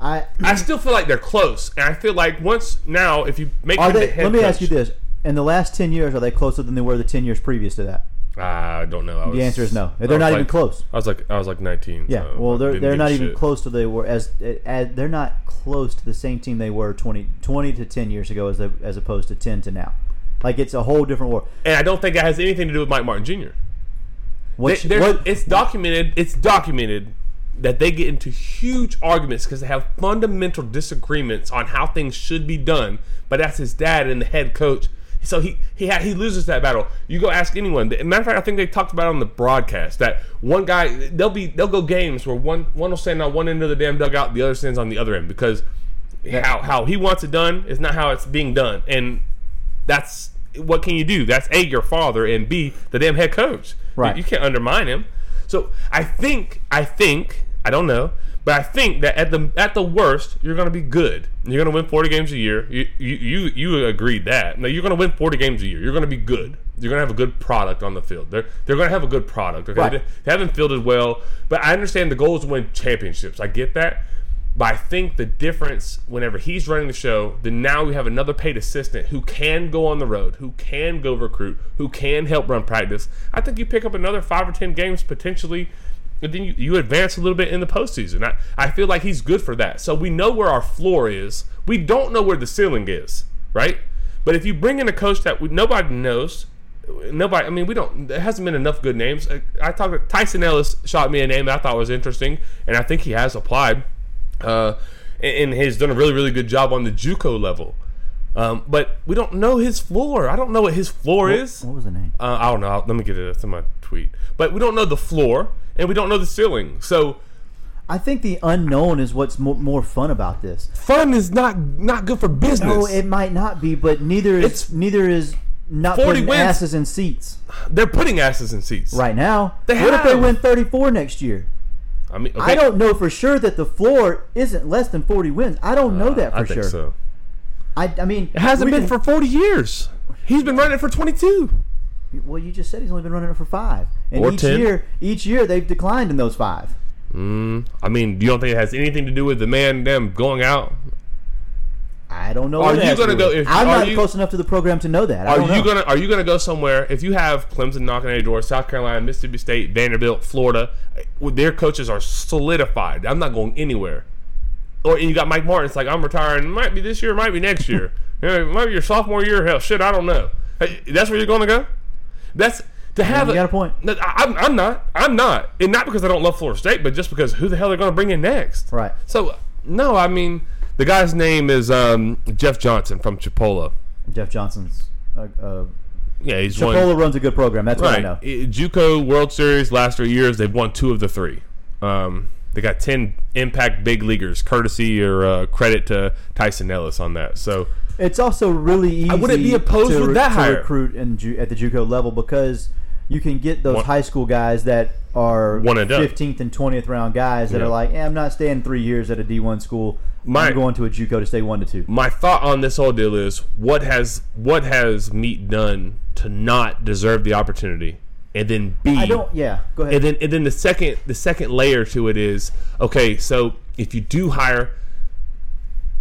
Speaker 3: I
Speaker 2: I still feel like they're close, and I feel like once now, if you make
Speaker 3: are
Speaker 2: him the head
Speaker 3: Let me
Speaker 2: coach,
Speaker 3: ask you this: In the last 10 years, are they closer than they were the 10 years previous to that?
Speaker 2: Ah, I don't know. I was,
Speaker 3: The answer is no. They're not
Speaker 2: like-
Speaker 3: even close.
Speaker 2: I was like, I was like 19.
Speaker 3: Yeah,
Speaker 2: so
Speaker 3: well, they're they're not
Speaker 2: a
Speaker 3: even
Speaker 2: shit.
Speaker 3: close to they were as, as they're not close to the same team they were 20, 20 to ten years ago as they, as opposed to ten to now. Like it's a whole different world.
Speaker 2: And I don't think it has anything to do with Mike Martin Jr. They- there's-
Speaker 3: what
Speaker 2: it's documented. It's documented that they get into huge arguments because they have fundamental disagreements on how things should be done. But that's his dad and the head coach. So he he ha- he loses that battle. You go ask anyone. Matter of fact, I think they talked about it on the broadcast that one guy they'll be they'll go games where one one will stand on one end of the damn dugout, the other stands on the other end because how how he wants it done is not how it's being done, and that's what can you do? That's a your father and b the damn head coach.
Speaker 3: Right.
Speaker 2: You, you can't undermine him. So I think I think I don't know, but I think that at the at the worst you're going to be good. You're going to win 40 games a year. You you you, agreed that. No, you're going to win 40 games a year. You're going to be good. You're going to have a good product on the field. They're they're going to have a good product. Okay,
Speaker 3: Right.
Speaker 2: they, they haven't fielded well, but I understand the goal is to win championships. I get that. But I think the difference whenever he's running the show, then now we have another paid assistant who can go on the road, who can go recruit, who can help run practice. I think you pick up another five or ten games potentially, and then you, you advance a little bit in the postseason. I, I feel like he's good for that. So we know where our floor is. We don't know where the ceiling is, right? But if you bring in a coach that we, nobody knows, nobody. I mean, we don't. There hasn't been enough good names. I, I talked. Tyson Ellis shot me a name that I thought was interesting, and I think he has applied, uh, and, and has done a really, really good job on the JUCO level. Um, but we don't know his floor. I don't know what his floor
Speaker 3: what,
Speaker 2: is.
Speaker 3: what was the name?
Speaker 2: Uh, I don't know. I'll- Let me get it to my tweet. But we don't know the floor, and we don't know the ceiling. So
Speaker 3: I think the unknown is what's mo- more fun about this.
Speaker 2: fun is not not good for business.
Speaker 3: No, it might not be, but neither is
Speaker 2: It's-
Speaker 3: neither is not
Speaker 2: 40
Speaker 3: putting
Speaker 2: wins.
Speaker 3: asses in seats
Speaker 2: They're putting asses in seats.
Speaker 3: right now.
Speaker 2: They
Speaker 3: what if they win 34 next year?
Speaker 2: I mean,
Speaker 3: I don't know for sure that the floor isn't less than 40 wins. I don't know that for
Speaker 2: Uh, I think
Speaker 3: sure.
Speaker 2: so.
Speaker 3: I, I mean,
Speaker 2: It hasn't been
Speaker 3: can-
Speaker 2: for 40 years. He's been running it for 22.
Speaker 3: Well, you just said he's only been running it for five, and
Speaker 2: Or
Speaker 3: each
Speaker 2: 10.
Speaker 3: year, each year they've declined in those five.
Speaker 2: Mm, I mean, you don't think it has anything to do with the man them going out?
Speaker 3: I don't know.
Speaker 2: Are you gonna go- if-
Speaker 3: I'm not
Speaker 2: you-
Speaker 3: close enough to the program to know that. I
Speaker 2: Are you gonna Are you gonna go somewhere if you have Clemson knocking at your door, South Carolina, Mississippi State, Vanderbilt, Florida? eh, Their coaches are solidified. I'm not going anywhere. Or and you got Mike Martin. It's like I'm retiring. It might be this year. It might be next year. (laughs) It might be your sophomore year. Hell, shit, I don't know. Hey, That's where you're going to go. That's to have
Speaker 3: you got a point.
Speaker 2: I'm, I'm not. I'm not, and not because I don't love Florida State, but just because who the hell they're going to bring in next?
Speaker 3: Right.
Speaker 2: So no, I mean the guy's name is um, Jeff Johnson from Chipola.
Speaker 3: Jeff Johnson's. Uh, uh,
Speaker 2: Yeah, he's won
Speaker 3: Chipola runs a good program. That's what I know.
Speaker 2: JUCO World Series last three years, they've won two of the three. Um, they got ten impact big leaguers, courtesy or uh, credit to Tyson Ellis on that. So
Speaker 3: It's also really easy.
Speaker 2: I wouldn't be opposed
Speaker 3: to,
Speaker 2: with that
Speaker 3: to
Speaker 2: hire.
Speaker 3: recruit in, Ju- at the JUCO level because you can get those
Speaker 2: One-
Speaker 3: high school guys that are
Speaker 2: One and done.
Speaker 3: 15th and 20th round guys that
Speaker 2: Yeah.
Speaker 3: are like, eh, I'm not staying three years at a D1 school.
Speaker 2: My-
Speaker 3: I'm going to a JUCO to stay one to two.
Speaker 2: my thought on this whole deal is what has what has Meat done to not deserve the opportunity, and then B.
Speaker 3: I don't. Yeah, go ahead.
Speaker 2: And then and then the second the second layer to it is okay. So if you do hire,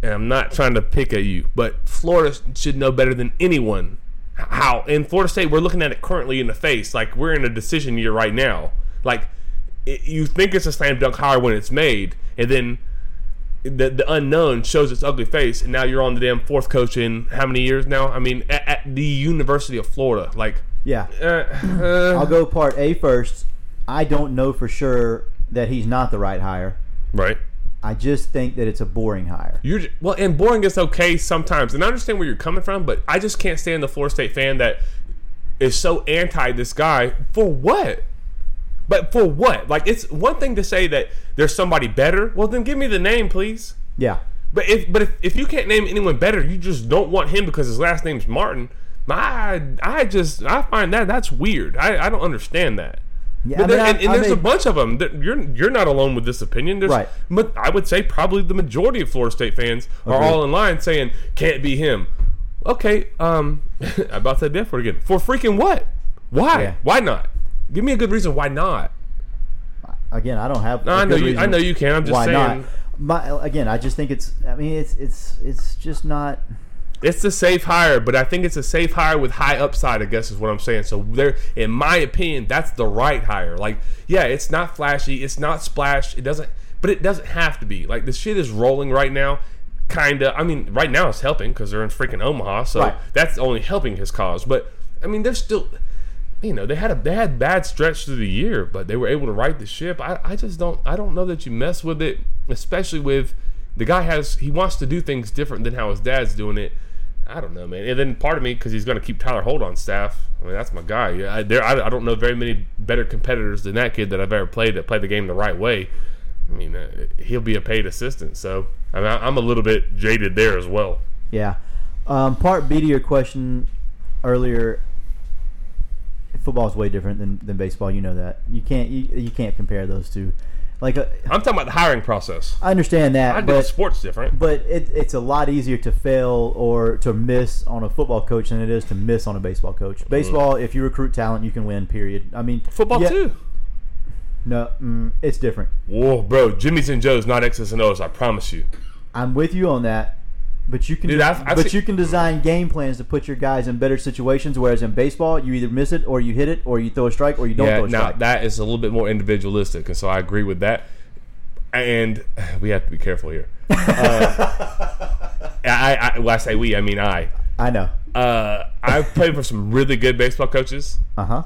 Speaker 2: and I'm not trying to pick at you, but Florida should know better than anyone how. In Florida State, we're looking at it currently in the face. Like we're in a decision year right now. Like it, you think it's a slam dunk hire when it's made, and then. The, the unknown shows its ugly face, and now you're on the damn fourth coach in how many years now? I mean, at, at the University of Florida, like,
Speaker 3: yeah,
Speaker 2: uh, uh,
Speaker 3: I'll go part A first. I don't know for sure that he's not the right hire.
Speaker 2: right?
Speaker 3: I just think that it's a boring hire.
Speaker 2: You're well, and boring is okay sometimes, and I understand where you're coming from, but I just can't stand the Florida State fan that is so anti this guy for what? But for what? Like it's one thing to say that there's somebody better. Well, then give me the name, please.
Speaker 3: Yeah,
Speaker 2: But if but if, if you can't name anyone better, you just don't want him because his last name's Martin. I I just I find that that's weird. I, I don't understand that.
Speaker 3: Yeah.
Speaker 2: But
Speaker 3: I
Speaker 2: there,
Speaker 3: I-
Speaker 2: and, and
Speaker 3: I
Speaker 2: there's a bunch of them. You're you're not alone with this opinion. There's,
Speaker 3: Right.
Speaker 2: But I would say probably the majority of Florida State fans are all in line saying can't be him. Okay, um, (laughs) I about that for again. For freaking what? Why?
Speaker 3: Yeah.
Speaker 2: Why not? Give me a good reason why not.
Speaker 3: again, I don't have.
Speaker 2: No, I know you. I know you can. I'm just
Speaker 3: why
Speaker 2: saying.
Speaker 3: not. My, again, I just think it's. I mean, it's it's it's just not.
Speaker 2: It's a safe hire, but I think it's a safe hire with high upside. I guess is what I'm saying. So there, in my opinion, that's the right hire. Like, yeah, it's not flashy, it's not splash, it doesn't, but it doesn't have to be. Like the shit is rolling right now. Kinda. I mean, right now it's helping because they're in freaking Omaha, so
Speaker 3: Right.
Speaker 2: that's only helping his cause. But I mean, they're still. You know they had a they had bad stretch through the year, but they were able to right the ship. I, I just don't I don't know that you mess with it, especially with the guy has he wants to do things different than how his dad's doing it. I don't know, man. And then part of me, because he's going to keep Tyler Holt on staff. I mean, that's my guy. I, there, I, I don't know very many better competitors than that kid that I've ever played that play the game the right way. I mean, uh, he'll be a paid assistant, so I mean, I- I'm a little bit jaded there as well.
Speaker 3: Yeah. Um, part B to your question earlier. Football is way different than, than baseball. You know that. You can't you, you can't compare those two. Like uh,
Speaker 2: I'm talking about the hiring process.
Speaker 3: I understand that,
Speaker 2: I know
Speaker 3: but
Speaker 2: sports different.
Speaker 3: but it, it's a lot easier to fail or to miss on a football coach than it is to miss on a baseball coach. Baseball, if you recruit talent, you can win. Period. I mean,
Speaker 2: Football
Speaker 3: yeah-
Speaker 2: too.
Speaker 3: No, mm, it's different.
Speaker 2: Whoa, bro, Jimmy's and Joe's not X's and O's. I promise you.
Speaker 3: I'm with you on that. But you can,
Speaker 2: Dude, I've- I've
Speaker 3: but you can design game plans to put your guys in better situations. Whereas in baseball, you either miss it or you hit it, or you throw a strike, or you don't
Speaker 2: yeah,
Speaker 3: throw a strike.
Speaker 2: now
Speaker 3: strike.
Speaker 2: that is a little bit more individualistic, and so I agree with that. And (sighs) we have to be careful here. Uh, (laughs) I, I, when I say we, I mean I.
Speaker 3: I know.
Speaker 2: Uh, I've played for some really good baseball coaches,
Speaker 3: Uh huh.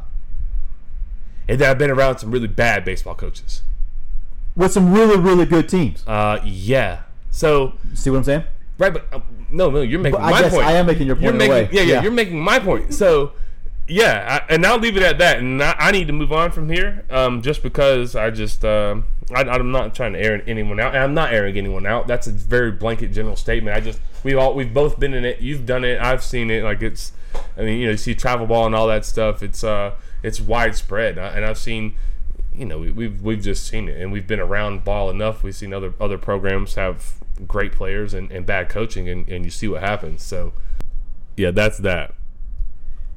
Speaker 2: and then I've been around some really bad baseball coaches.
Speaker 3: With some really, really good teams.
Speaker 2: Uh, yeah. So
Speaker 3: See what I'm saying?
Speaker 2: Right, but uh, no, no, you're making
Speaker 3: But I
Speaker 2: my
Speaker 3: guess
Speaker 2: point.
Speaker 3: I am making your point
Speaker 2: You're making, yeah, yeah,
Speaker 3: Yeah.
Speaker 2: You're making my point. So, yeah, I, and I'll leave it at that. And I, I need to move on from here, um, just because I just um, I, I'm not trying to air anyone out, and I'm not airing anyone out. That's a very blanket general statement. I just we've all we've both been in it. You've done it. I've seen it. Like it's, I mean, you know, you see travel ball and all that stuff. It's uh, it's widespread, and I've seen. You know, we, we've we've just seen it, and we've been around ball enough. We've seen other other programs have great players and, and bad coaching, and, and you see what happens. So, yeah, that's that.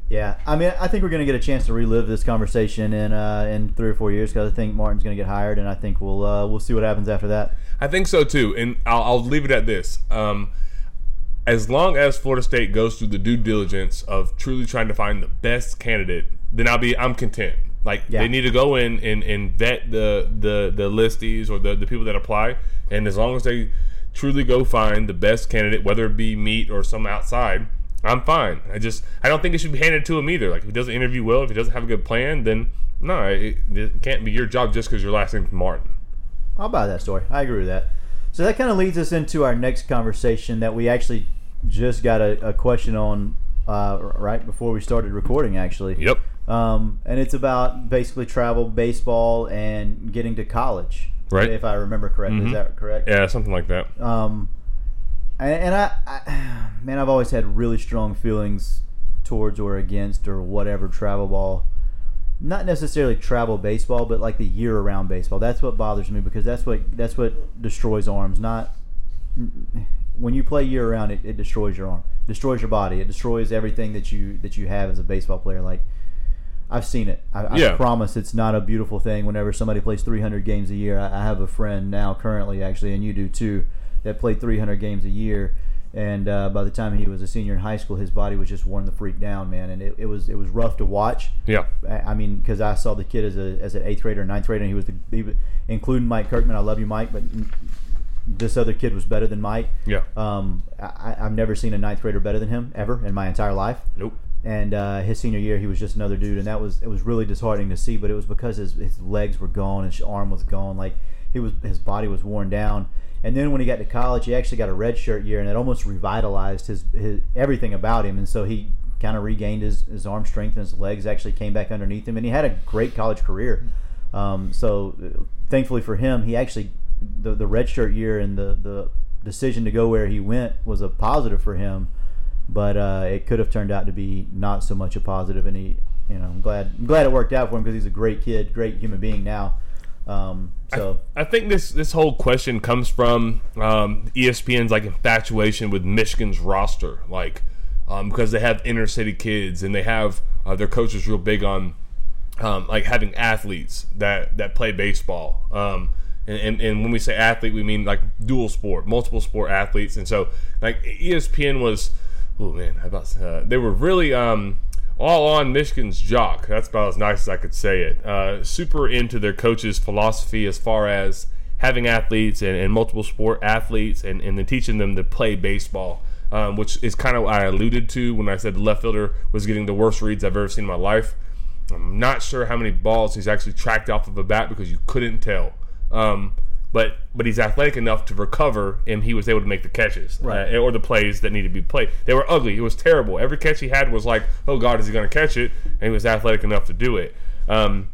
Speaker 3: Yeah, I mean, I think we're going to get a chance to relive this conversation in uh, in three or four years because I think Martin's going to get hired, and I think we'll uh, we'll see what happens after that.
Speaker 2: I think so too, and I'll, I'll leave it at this. Um, as long as Florida State goes through the due diligence of truly trying to find the best candidate, then I'll be I'm content. Like
Speaker 3: Yeah.
Speaker 2: they need to go in and, and vet the the the listies or the, the people that apply, and as long as they truly go find the best candidate, whether it be meat or some outside, I'm fine. I just I don't think it should be handed to him either. Like if he doesn't interview well, if he doesn't have a good plan, then no, it, it can't be your job just because your last name's Martin.
Speaker 3: I'll buy that story. I agree with that. So that kind of leads us into our next conversation that we actually just got a, a question on uh, right before we started recording, actually.
Speaker 2: Yep.
Speaker 3: Um, and it's about basically travel, baseball, and getting to college.
Speaker 2: Right.
Speaker 3: If I remember correctly,
Speaker 2: Mhm.
Speaker 3: is that correct?
Speaker 2: Yeah, something like that.
Speaker 3: Um, and, and I, I, (sighs) man, I've always had really strong feelings towards or against or whatever travel ball. Not necessarily travel baseball, but like the year-round baseball. That's what bothers me because that's what that's what destroys arms. Not when you play year-round, it, it destroys your arm, destroys your body, it destroys everything that you that you have as a baseball player. Like I've seen it. I, I
Speaker 2: Yeah.
Speaker 3: promise it's not a beautiful thing. Whenever somebody plays 300 games a year, I, I have a friend now currently actually, and you do too, that played 300 games a year. And uh, by the time he was a senior in high school, his body was just worn the freak down, man. And it, it was it was rough to watch.
Speaker 2: Yeah.
Speaker 3: I I mean, because I saw the kid as a as an eighth grader, ninth grader, and he was the he, was- including Mike Kirkman. I love you, Mike, but this other kid was better than Mike.
Speaker 2: Yeah.
Speaker 3: Um, I, I've never seen a ninth grader better than him ever in my entire life
Speaker 2: Nope.
Speaker 3: And uh, his senior year he was just another dude. And that was it was really disheartening to see but it was because his, his legs were gone his arm was gone. Like he was his body was worn down. And then when he got to college he actually got a red shirt year and it almost revitalized his, his everything about him. And so he kind of regained his, his arm strength and his legs actually came back underneath him and he had a great college career. Um, so thankfully for him he actually the, the red shirt year and the, the decision to go where he went was a positive for him but uh, it could have turned out to be not so much a positive. And he, you know, I'm glad I'm glad it worked out for him because he's a great kid, great human being now. Um, so
Speaker 2: I think this this whole question comes from um, ESPN's like infatuation with Michigan's roster, like um, because they have inner city kids and they have uh, their coaches real big on um, like having athletes that that play baseball. Um, and, and, and when we say athlete, we mean like dual sport, multiple sport athletes. And so like ESPN was, oh man, how about uh, they were really um, all on Michigan's jock. That's about as nice as I could say it. Uh, super into their coach's philosophy as far as having athletes and, and multiple sport athletes and, and then teaching them to play baseball. Um, which is kind of what I alluded to when I said the left fielder was getting the worst reads I've ever seen in my life. I'm not sure how many balls he's actually tracked off of a bat because you couldn't tell. Um, but but he's athletic enough to recover, and he was able to make the catches
Speaker 3: Right.
Speaker 2: uh, or the plays that needed to be played. They were ugly. It was terrible. Every catch he had was like, oh God, is he going to catch it? And he was athletic enough to do it. Um,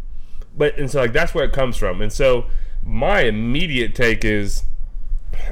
Speaker 2: but and so like that's where it comes from. And so my immediate take is.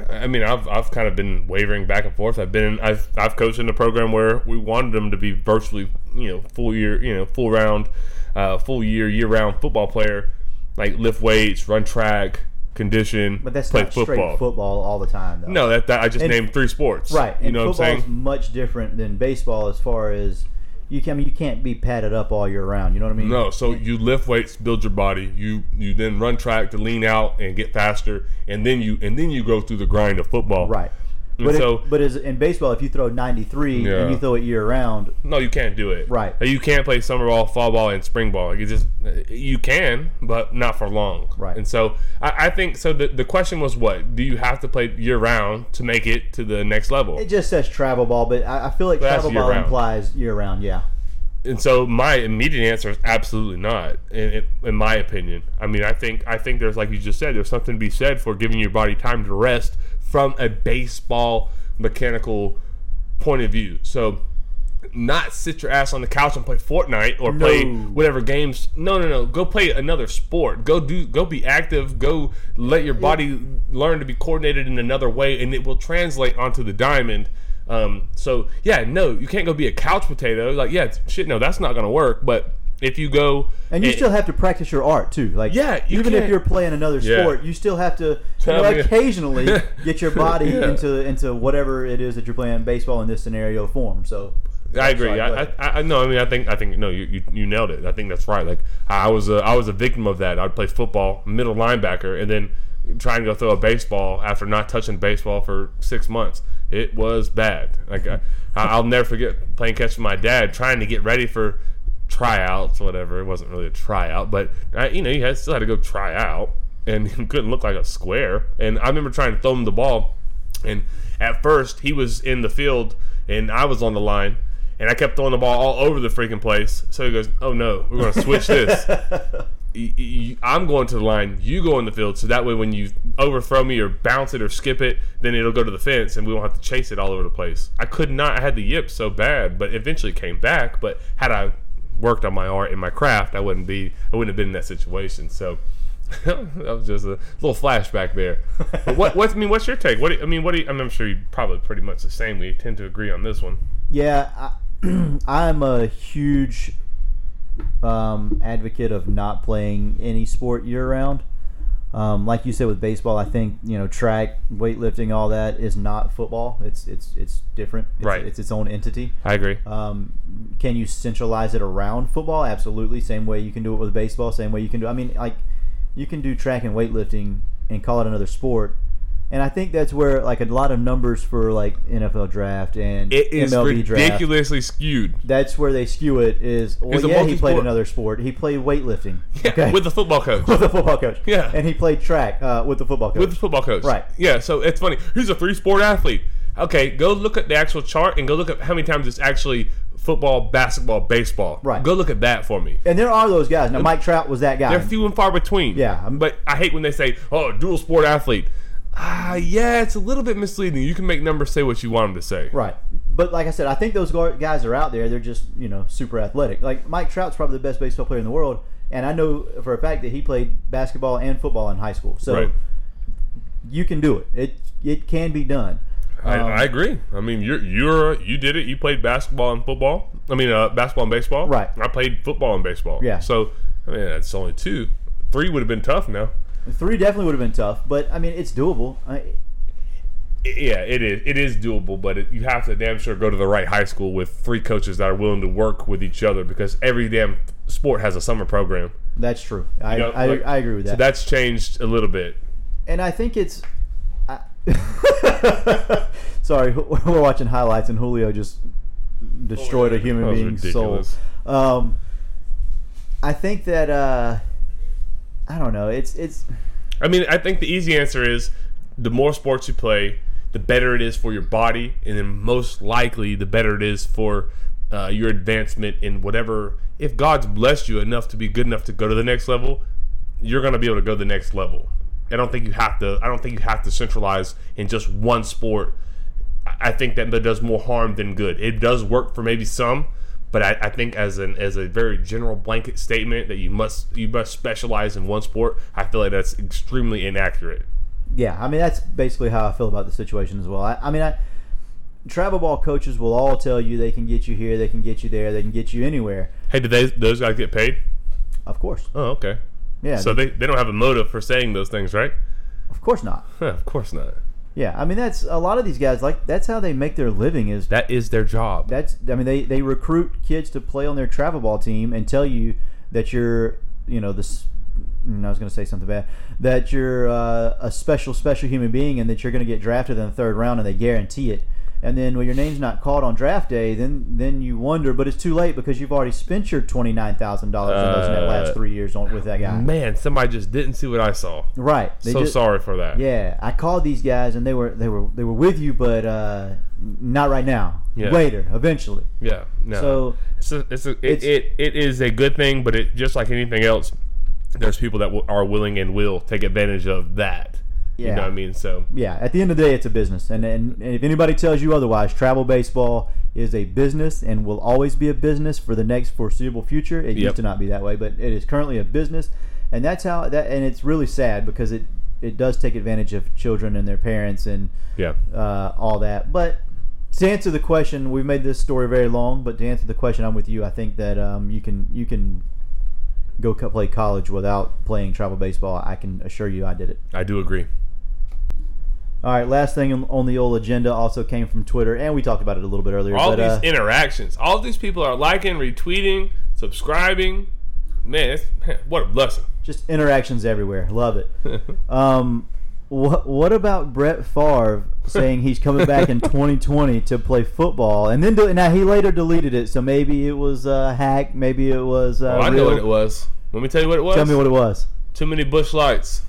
Speaker 2: I mean, I've, I've kind of been wavering back and forth. I've been I've I've coached in a program where we wanted them to be virtually you know full year you know full round, uh, full year year round football player, like lift weights, run track, condition,
Speaker 3: but that's
Speaker 2: play
Speaker 3: not
Speaker 2: football.
Speaker 3: straight football all the time, though.
Speaker 2: No, that, that I just
Speaker 3: And-
Speaker 2: named three sports.
Speaker 3: right.
Speaker 2: You
Speaker 3: And
Speaker 2: know what I'm
Speaker 3: football is much different than baseball as far as you can. I mean, you can't be padded up all year round. You know what I mean?
Speaker 2: No, so you lift weights, build your body. You you then run track to lean out and get faster, and then you and then you go through the grind of football.
Speaker 3: Right.
Speaker 2: And
Speaker 3: But,
Speaker 2: so
Speaker 3: if, but as, in baseball, if you throw 93
Speaker 2: Yeah.
Speaker 3: and you throw it year round,
Speaker 2: no, you can't do it.
Speaker 3: Right.
Speaker 2: You can't play summer ball, fall ball, and spring ball. Like it just you can, but not for long.
Speaker 3: Right.
Speaker 2: And so I, I think so. The the question was, what do you have to play year round to make it to the next level?
Speaker 3: it just says travel ball, but I, I feel like
Speaker 2: But
Speaker 3: travel ball
Speaker 2: year-round.
Speaker 3: implies year round. Yeah.
Speaker 2: and so my immediate answer is absolutely not in, in my opinion i mean i think i think there's like you just said there's something to be said for giving your body time to rest from a baseball mechanical point of view so not sit your ass on the couch and play Fortnite or play whatever games. No, no, no. Go play another sport. Go do. Go be active. Go let your body learn to be coordinated in another way, and it will translate onto the diamond. Um, so yeah, no, you can't go be a couch potato. Like yeah, shit, no, that's not gonna work. But if you go
Speaker 3: And you still have to practice your art too. Like
Speaker 2: Yeah, you
Speaker 3: even if you're playing another
Speaker 2: Yeah.
Speaker 3: sport, you still have to (laughs) you know, occasionally (laughs) get your body
Speaker 2: Yeah.
Speaker 3: into into whatever it is that you're playing baseball in this scenario form. So
Speaker 2: I agree.
Speaker 3: Sorry,
Speaker 2: I,
Speaker 3: ahead.
Speaker 2: I, I no. I mean, I think I think no. You, you, you nailed it. I think that's right. Like I was a I was a victim of that. I'd play football, middle linebacker, and then try and go throw a baseball after not touching baseball for six months. It was bad. Like I, I'll never forget playing catch with my dad, trying to get ready for tryouts, whatever. It wasn't really a tryout, but I, you know, he had still had to go try out, and (laughs) he couldn't look like a square. And I remember trying to throw him the ball, and at first he was in the field and I was on the line, and I kept throwing the ball all over the freaking place. So he goes, "Oh no, we're going to switch this." (laughs) I'm going to the line. You go in the field, so that way when you overthrow me or bounce it or skip it, then it'll go to the fence, and we won't have to chase it all over the place. I could not. I had the yip so bad, but eventually came back. But had I worked on my art and my craft, I wouldn't be. I wouldn't have been in that situation. So (laughs) that was just a little flashback there. But what? I mean, what's your take? What? Do I mean, what? Do you, I I'm sure you probably pretty much the same. We tend to agree on this one.
Speaker 3: Yeah, I, (clears throat) I'm a huge um, advocate of not playing any sport year round. Um, like you said with baseball, I think you know track, weightlifting, all that is not football. It's it's it's different. It's,
Speaker 2: Right.
Speaker 3: It's its own entity.
Speaker 2: I agree.
Speaker 3: Um, can you centralize it around football? Absolutely. Same way you can do it with baseball. Same way you can do. I mean, like you can do track and weightlifting and call it another sport. And I think that's where like a lot of numbers for like NFL draft and
Speaker 2: It is
Speaker 3: MLB draft.
Speaker 2: ridiculously skewed.
Speaker 3: That's where they skew it. Is well, yeah, he played another sport. He played weightlifting.
Speaker 2: Yeah,
Speaker 3: okay,
Speaker 2: with the football coach. (laughs)
Speaker 3: with the football coach.
Speaker 2: Yeah.
Speaker 3: and he played track uh, with the football coach.
Speaker 2: with the football coach.
Speaker 3: Right.
Speaker 2: Yeah, so it's funny. He's a three sport athlete. Okay, go look at the actual chart and go look at how many times it's actually football, basketball, baseball.
Speaker 3: Right.
Speaker 2: Go look at that for me.
Speaker 3: and there are those guys. Now, Mike Trout was that guy.
Speaker 2: They're few and far between.
Speaker 3: Yeah, I'm-
Speaker 2: but I hate when they say, "Oh, dual sport athlete." Ah, yeah, it's a little bit misleading. You can make numbers say what you want them to say.
Speaker 3: Right. But like I said, I think those guys are out there. They're just, you know, super athletic. Like Mike Trout's probably the best baseball player in the world. And I know for a fact that he played basketball and football in high school. So
Speaker 2: Right.
Speaker 3: you can do it. It it can be done.
Speaker 2: I,
Speaker 3: Um,
Speaker 2: I agree. I mean, you're you're you did it. You played basketball and football. I mean, uh, basketball and baseball.
Speaker 3: Right.
Speaker 2: I played football and baseball.
Speaker 3: Yeah.
Speaker 2: So I mean, that's only two. Three would have been tough now.
Speaker 3: Three definitely would have been tough, but I mean, it's doable. I,
Speaker 2: Yeah, it is. It is doable, but it, you have to damn sure go to the right high school with three coaches that are willing to work with each other because every damn sport has a summer program.
Speaker 3: that's true. I,
Speaker 2: know,
Speaker 3: I,
Speaker 2: like-
Speaker 3: I agree with that.
Speaker 2: So that's changed a little bit.
Speaker 3: and I think it's. I, (laughs) sorry, (laughs) we're watching highlights, and Julio just destroyed a human being's
Speaker 2: ridiculous.
Speaker 3: soul. Um, I think that uh, I don't know. It's it's
Speaker 2: I mean, I think the easy answer is the more sports you play, the better it is for your body, and then most likely the better it is for uh, your advancement in whatever. If God's blessed you enough to be good enough to go to the next level, you're going to be able to go to the next level. I don't think you have to. I don't think you have to centralize in just one sport. I- think that does more harm than good. It does work for maybe some, but I, I think as an as a very general blanket statement that you must you must specialize in one sport, I feel like that's extremely inaccurate.
Speaker 3: yeah. I mean, that's basically how I feel about the situation as well. I, I mean, I travel ball coaches will all tell you they can get you here, they can get you there, they can get you anywhere.
Speaker 2: Hey, did they, those guys get paid?
Speaker 3: Of course,
Speaker 2: Oh, okay.
Speaker 3: yeah.
Speaker 2: So they, they don't have a motive for saying those things, right?
Speaker 3: of course not.
Speaker 2: Huh, of course not.
Speaker 3: Yeah, I mean that's a lot of these guys like that's how they make their living is
Speaker 2: That is their job.
Speaker 3: that's I mean they they recruit kids to play on their travel ball team and tell you that you're you know this I was going to say something bad that you're uh, a special special human being and that you're going to get drafted in the third round and they guarantee it and then when your name's not called on draft day then then you wonder but it's too late because you've already spent your twenty nine thousand dollars in those
Speaker 2: Uh,
Speaker 3: last three years on with that guy
Speaker 2: Man, somebody just didn't see what I saw.
Speaker 3: right They
Speaker 2: so
Speaker 3: just-
Speaker 2: sorry for that.
Speaker 3: yeah, I called these guys and they were they were they were with you, but uh, not right now.
Speaker 2: Yeah.
Speaker 3: Later, eventually.
Speaker 2: Yeah. No.
Speaker 3: So
Speaker 2: it's a, it's a, it,
Speaker 3: It's-
Speaker 2: it, it is a good thing, but it just like anything else, there's people that w- are willing and will take advantage of that. You
Speaker 3: Yeah.
Speaker 2: know what I mean? So
Speaker 3: yeah, at the end of the day, it's a business, and and, and if anybody tells you otherwise, travel baseball is a business and will always be a business for the next foreseeable future. It
Speaker 2: Yep.
Speaker 3: used to not be that way, but it is currently a business, and that's how that. And it's really sad because it it does take advantage of children and their parents and
Speaker 2: yeah,
Speaker 3: uh, all that. But to answer the question, we've made this story very long. But to answer the question, I'm with you. I think that um, you can you can go play college without playing travel baseball. I can assure you, I did it.
Speaker 2: I do agree.
Speaker 3: All right, last thing on- the old agenda also came from Twitter, and we talked about it a little bit earlier.
Speaker 2: All
Speaker 3: but,
Speaker 2: these
Speaker 3: uh,
Speaker 2: interactions, all these people are liking, retweeting, subscribing. Man, it's, what a blessing.
Speaker 3: just interactions everywhere. Love it. (laughs) um, what what about Brett Favre saying he's coming back in (laughs) 2020 to play football, and then now he later deleted it, so maybe it was a hack, maybe it was. Uh,
Speaker 2: Oh, I know what it was. Let me tell you what it was.
Speaker 3: Tell me what it was.
Speaker 2: Too many Busch Lights.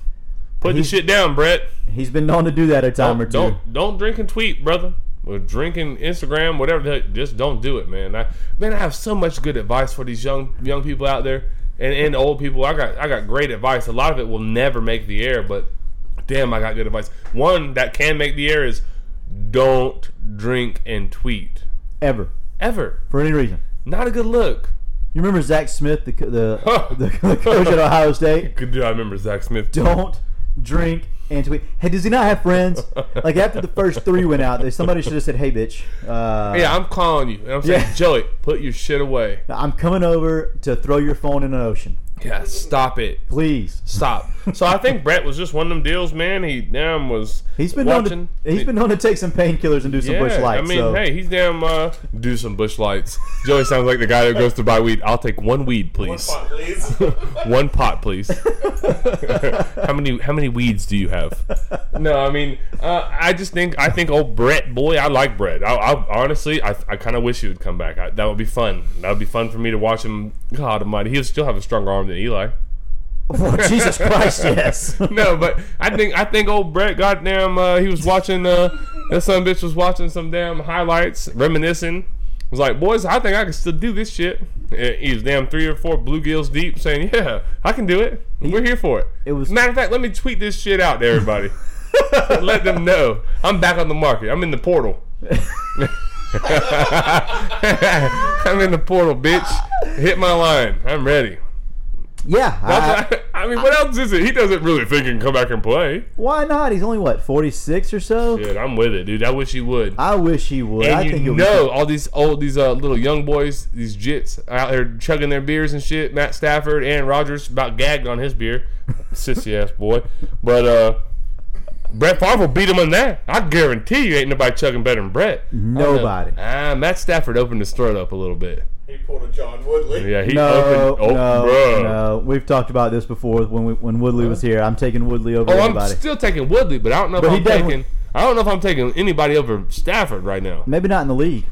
Speaker 2: Put the shit down, Brett.
Speaker 3: He's been known to do that a time or
Speaker 2: Don't,
Speaker 3: two.
Speaker 2: don't don't drink and tweet, brother. or drinking, Instagram, whatever. the heck, Just don't do it, man. I man, I have so much good advice for these young young people out there and, and old people. I got I got great advice. A lot of it will never make the air, but damn, I got good advice. One that can make the air is don't drink and tweet
Speaker 3: Ever.
Speaker 2: ever.
Speaker 3: For any reason.
Speaker 2: Not a good look.
Speaker 3: You remember Zach Smith, the, the, (laughs) the, the coach at Ohio State?
Speaker 2: Good deal. I remember Zach Smith.
Speaker 3: Don't drink and tweet. Hey, does he not have friends? Like after the first three went out, there somebody should have said, "Hey, bitch, uh,
Speaker 2: Yeah, I'm calling you. And I'm saying,
Speaker 3: Yeah.
Speaker 2: Joey, put your shit away.
Speaker 3: Now, I'm coming over to throw your phone in an ocean.
Speaker 2: Yeah, stop it.
Speaker 3: Please."
Speaker 2: Stop. So I think Brett was just one of them deals, man. He damn was
Speaker 3: He's been
Speaker 2: watching.
Speaker 3: known to, he's been known to take some painkillers and do some
Speaker 2: yeah,
Speaker 3: Busch Lights.
Speaker 2: I mean,
Speaker 3: so.
Speaker 2: hey, he's damn uh, do some Busch Lights. Joey sounds like the guy that goes to buy weed. I'll take one weed, please.
Speaker 1: One
Speaker 2: please.
Speaker 1: pot, please. (laughs)
Speaker 2: One pot, please. (laughs) how many how many weeds do you have? No, I mean, uh, I just think I think old Brett, boy, I like Brett. I, I honestly, I, I kind of wish he would come back. I, that would be fun. That would be fun for me to watch him. God Almighty, he would still have a stronger arm than Eli.
Speaker 3: Oh, (laughs) Jesus Christ, yes.
Speaker 2: no, but I think I think old Brett, goddamn, uh, he was watching. Uh, that son bitch was watching some damn highlights, reminiscing. Was like, boys, I think I can still do this shit. He was damn three or four bluegills deep, saying, "Yeah, I can do it. We're here for it."
Speaker 3: It was-
Speaker 2: matter of fact. Let me tweet this shit out to everybody. (laughs) Let them know I'm back on the market. I'm in the portal. (laughs) I'm in the portal, bitch. Hit my line. I'm ready.
Speaker 3: Yeah. I-
Speaker 2: I, I mean, what else is it? He doesn't really think he can come back and play.
Speaker 3: why not? He's only what 46 or so.
Speaker 2: Dude, I'm with it, dude. I wish he would.
Speaker 3: I wish he would. I
Speaker 2: and
Speaker 3: think
Speaker 2: you
Speaker 3: he'll
Speaker 2: know, all these old, these uh, little young boys, these jits out there chugging their beers and shit. Matt Stafford, Aaron Rodgers, about gagged on his beer, sissy ass boy. But uh, Brett Favre will beat him on that. I guarantee you, ain't nobody chugging better than Brett. I.
Speaker 3: Nobody.
Speaker 2: Ah, Matt Stafford opened his throat up a little bit.
Speaker 1: He pulled a John Woodley.
Speaker 2: Yeah, he
Speaker 3: no,
Speaker 2: opened. Oh,
Speaker 3: no,
Speaker 2: bruh.
Speaker 3: no. We've talked about this before when we, when Woodley was here. I'm taking Woodley over
Speaker 2: Oh, I'm still taking Woodley, but I don't know
Speaker 3: But
Speaker 2: if
Speaker 3: he
Speaker 2: I'm taking. I don't know if I'm taking anybody over Stafford right now.
Speaker 3: Maybe not in the league.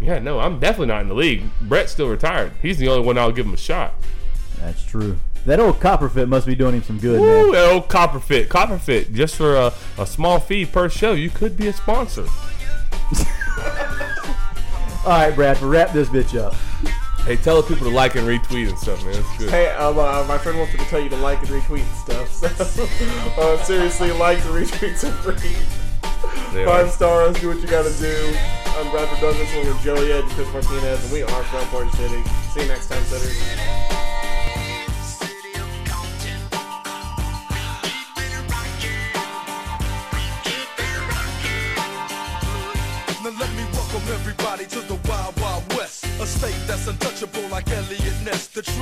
Speaker 2: Yeah, no, I'm definitely not in the league. Brett's still retired. He's the only one I'll give him a shot.
Speaker 3: That's true. That old Copperfit must be doing him some good,
Speaker 2: Woo,
Speaker 3: man.
Speaker 2: that old Copperfit. Copperfit, just for a, a small fee per show, you could be a sponsor. (laughs)
Speaker 3: All right, Bradford, wrap this bitch up.
Speaker 2: Hey, tell the people to like and retweet and stuff, man. It's good.
Speaker 1: Hey, um, uh, my friend wants me to tell you to like and retweet and stuff. So, (laughs) uh, seriously, likes and retweets are free.
Speaker 2: They
Speaker 1: Five
Speaker 2: are.
Speaker 1: stars, do what you gotta do. I'm Bradford Douglas, along with Joey Ed and Chris Martinez, and we are from Port City. See you next time, sitters.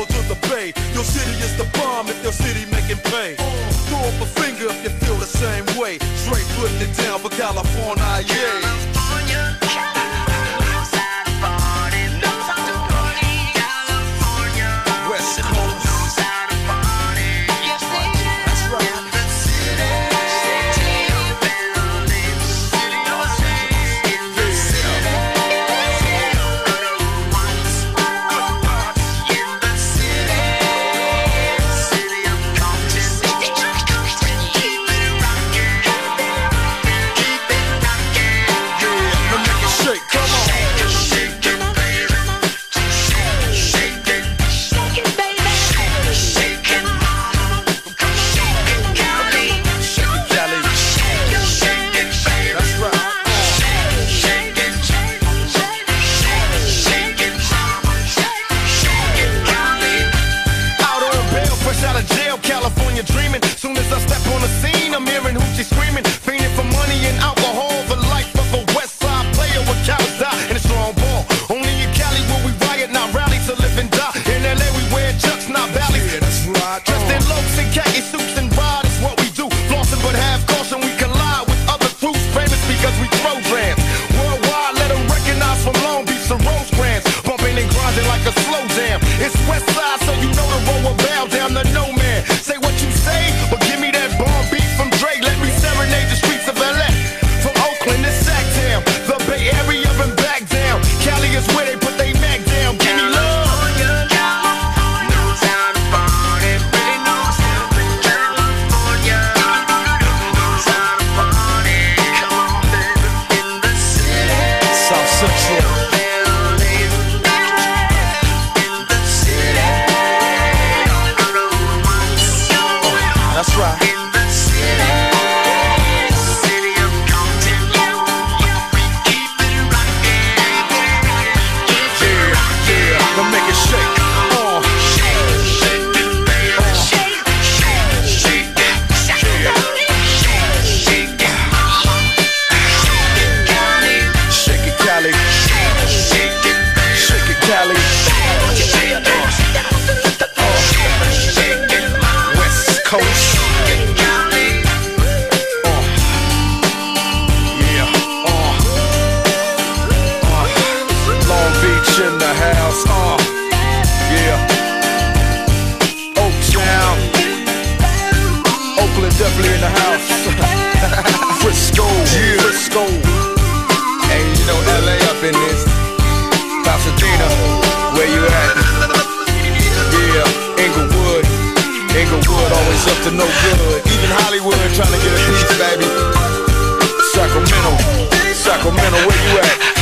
Speaker 4: Diego to the Bay. Your city is the bomb if your city making pay. Throw up a finger if you feel the same way. Straight putting it down for California, yeah.
Speaker 5: trying to get a piece, baby. Sacramento, Sacramento, where you at?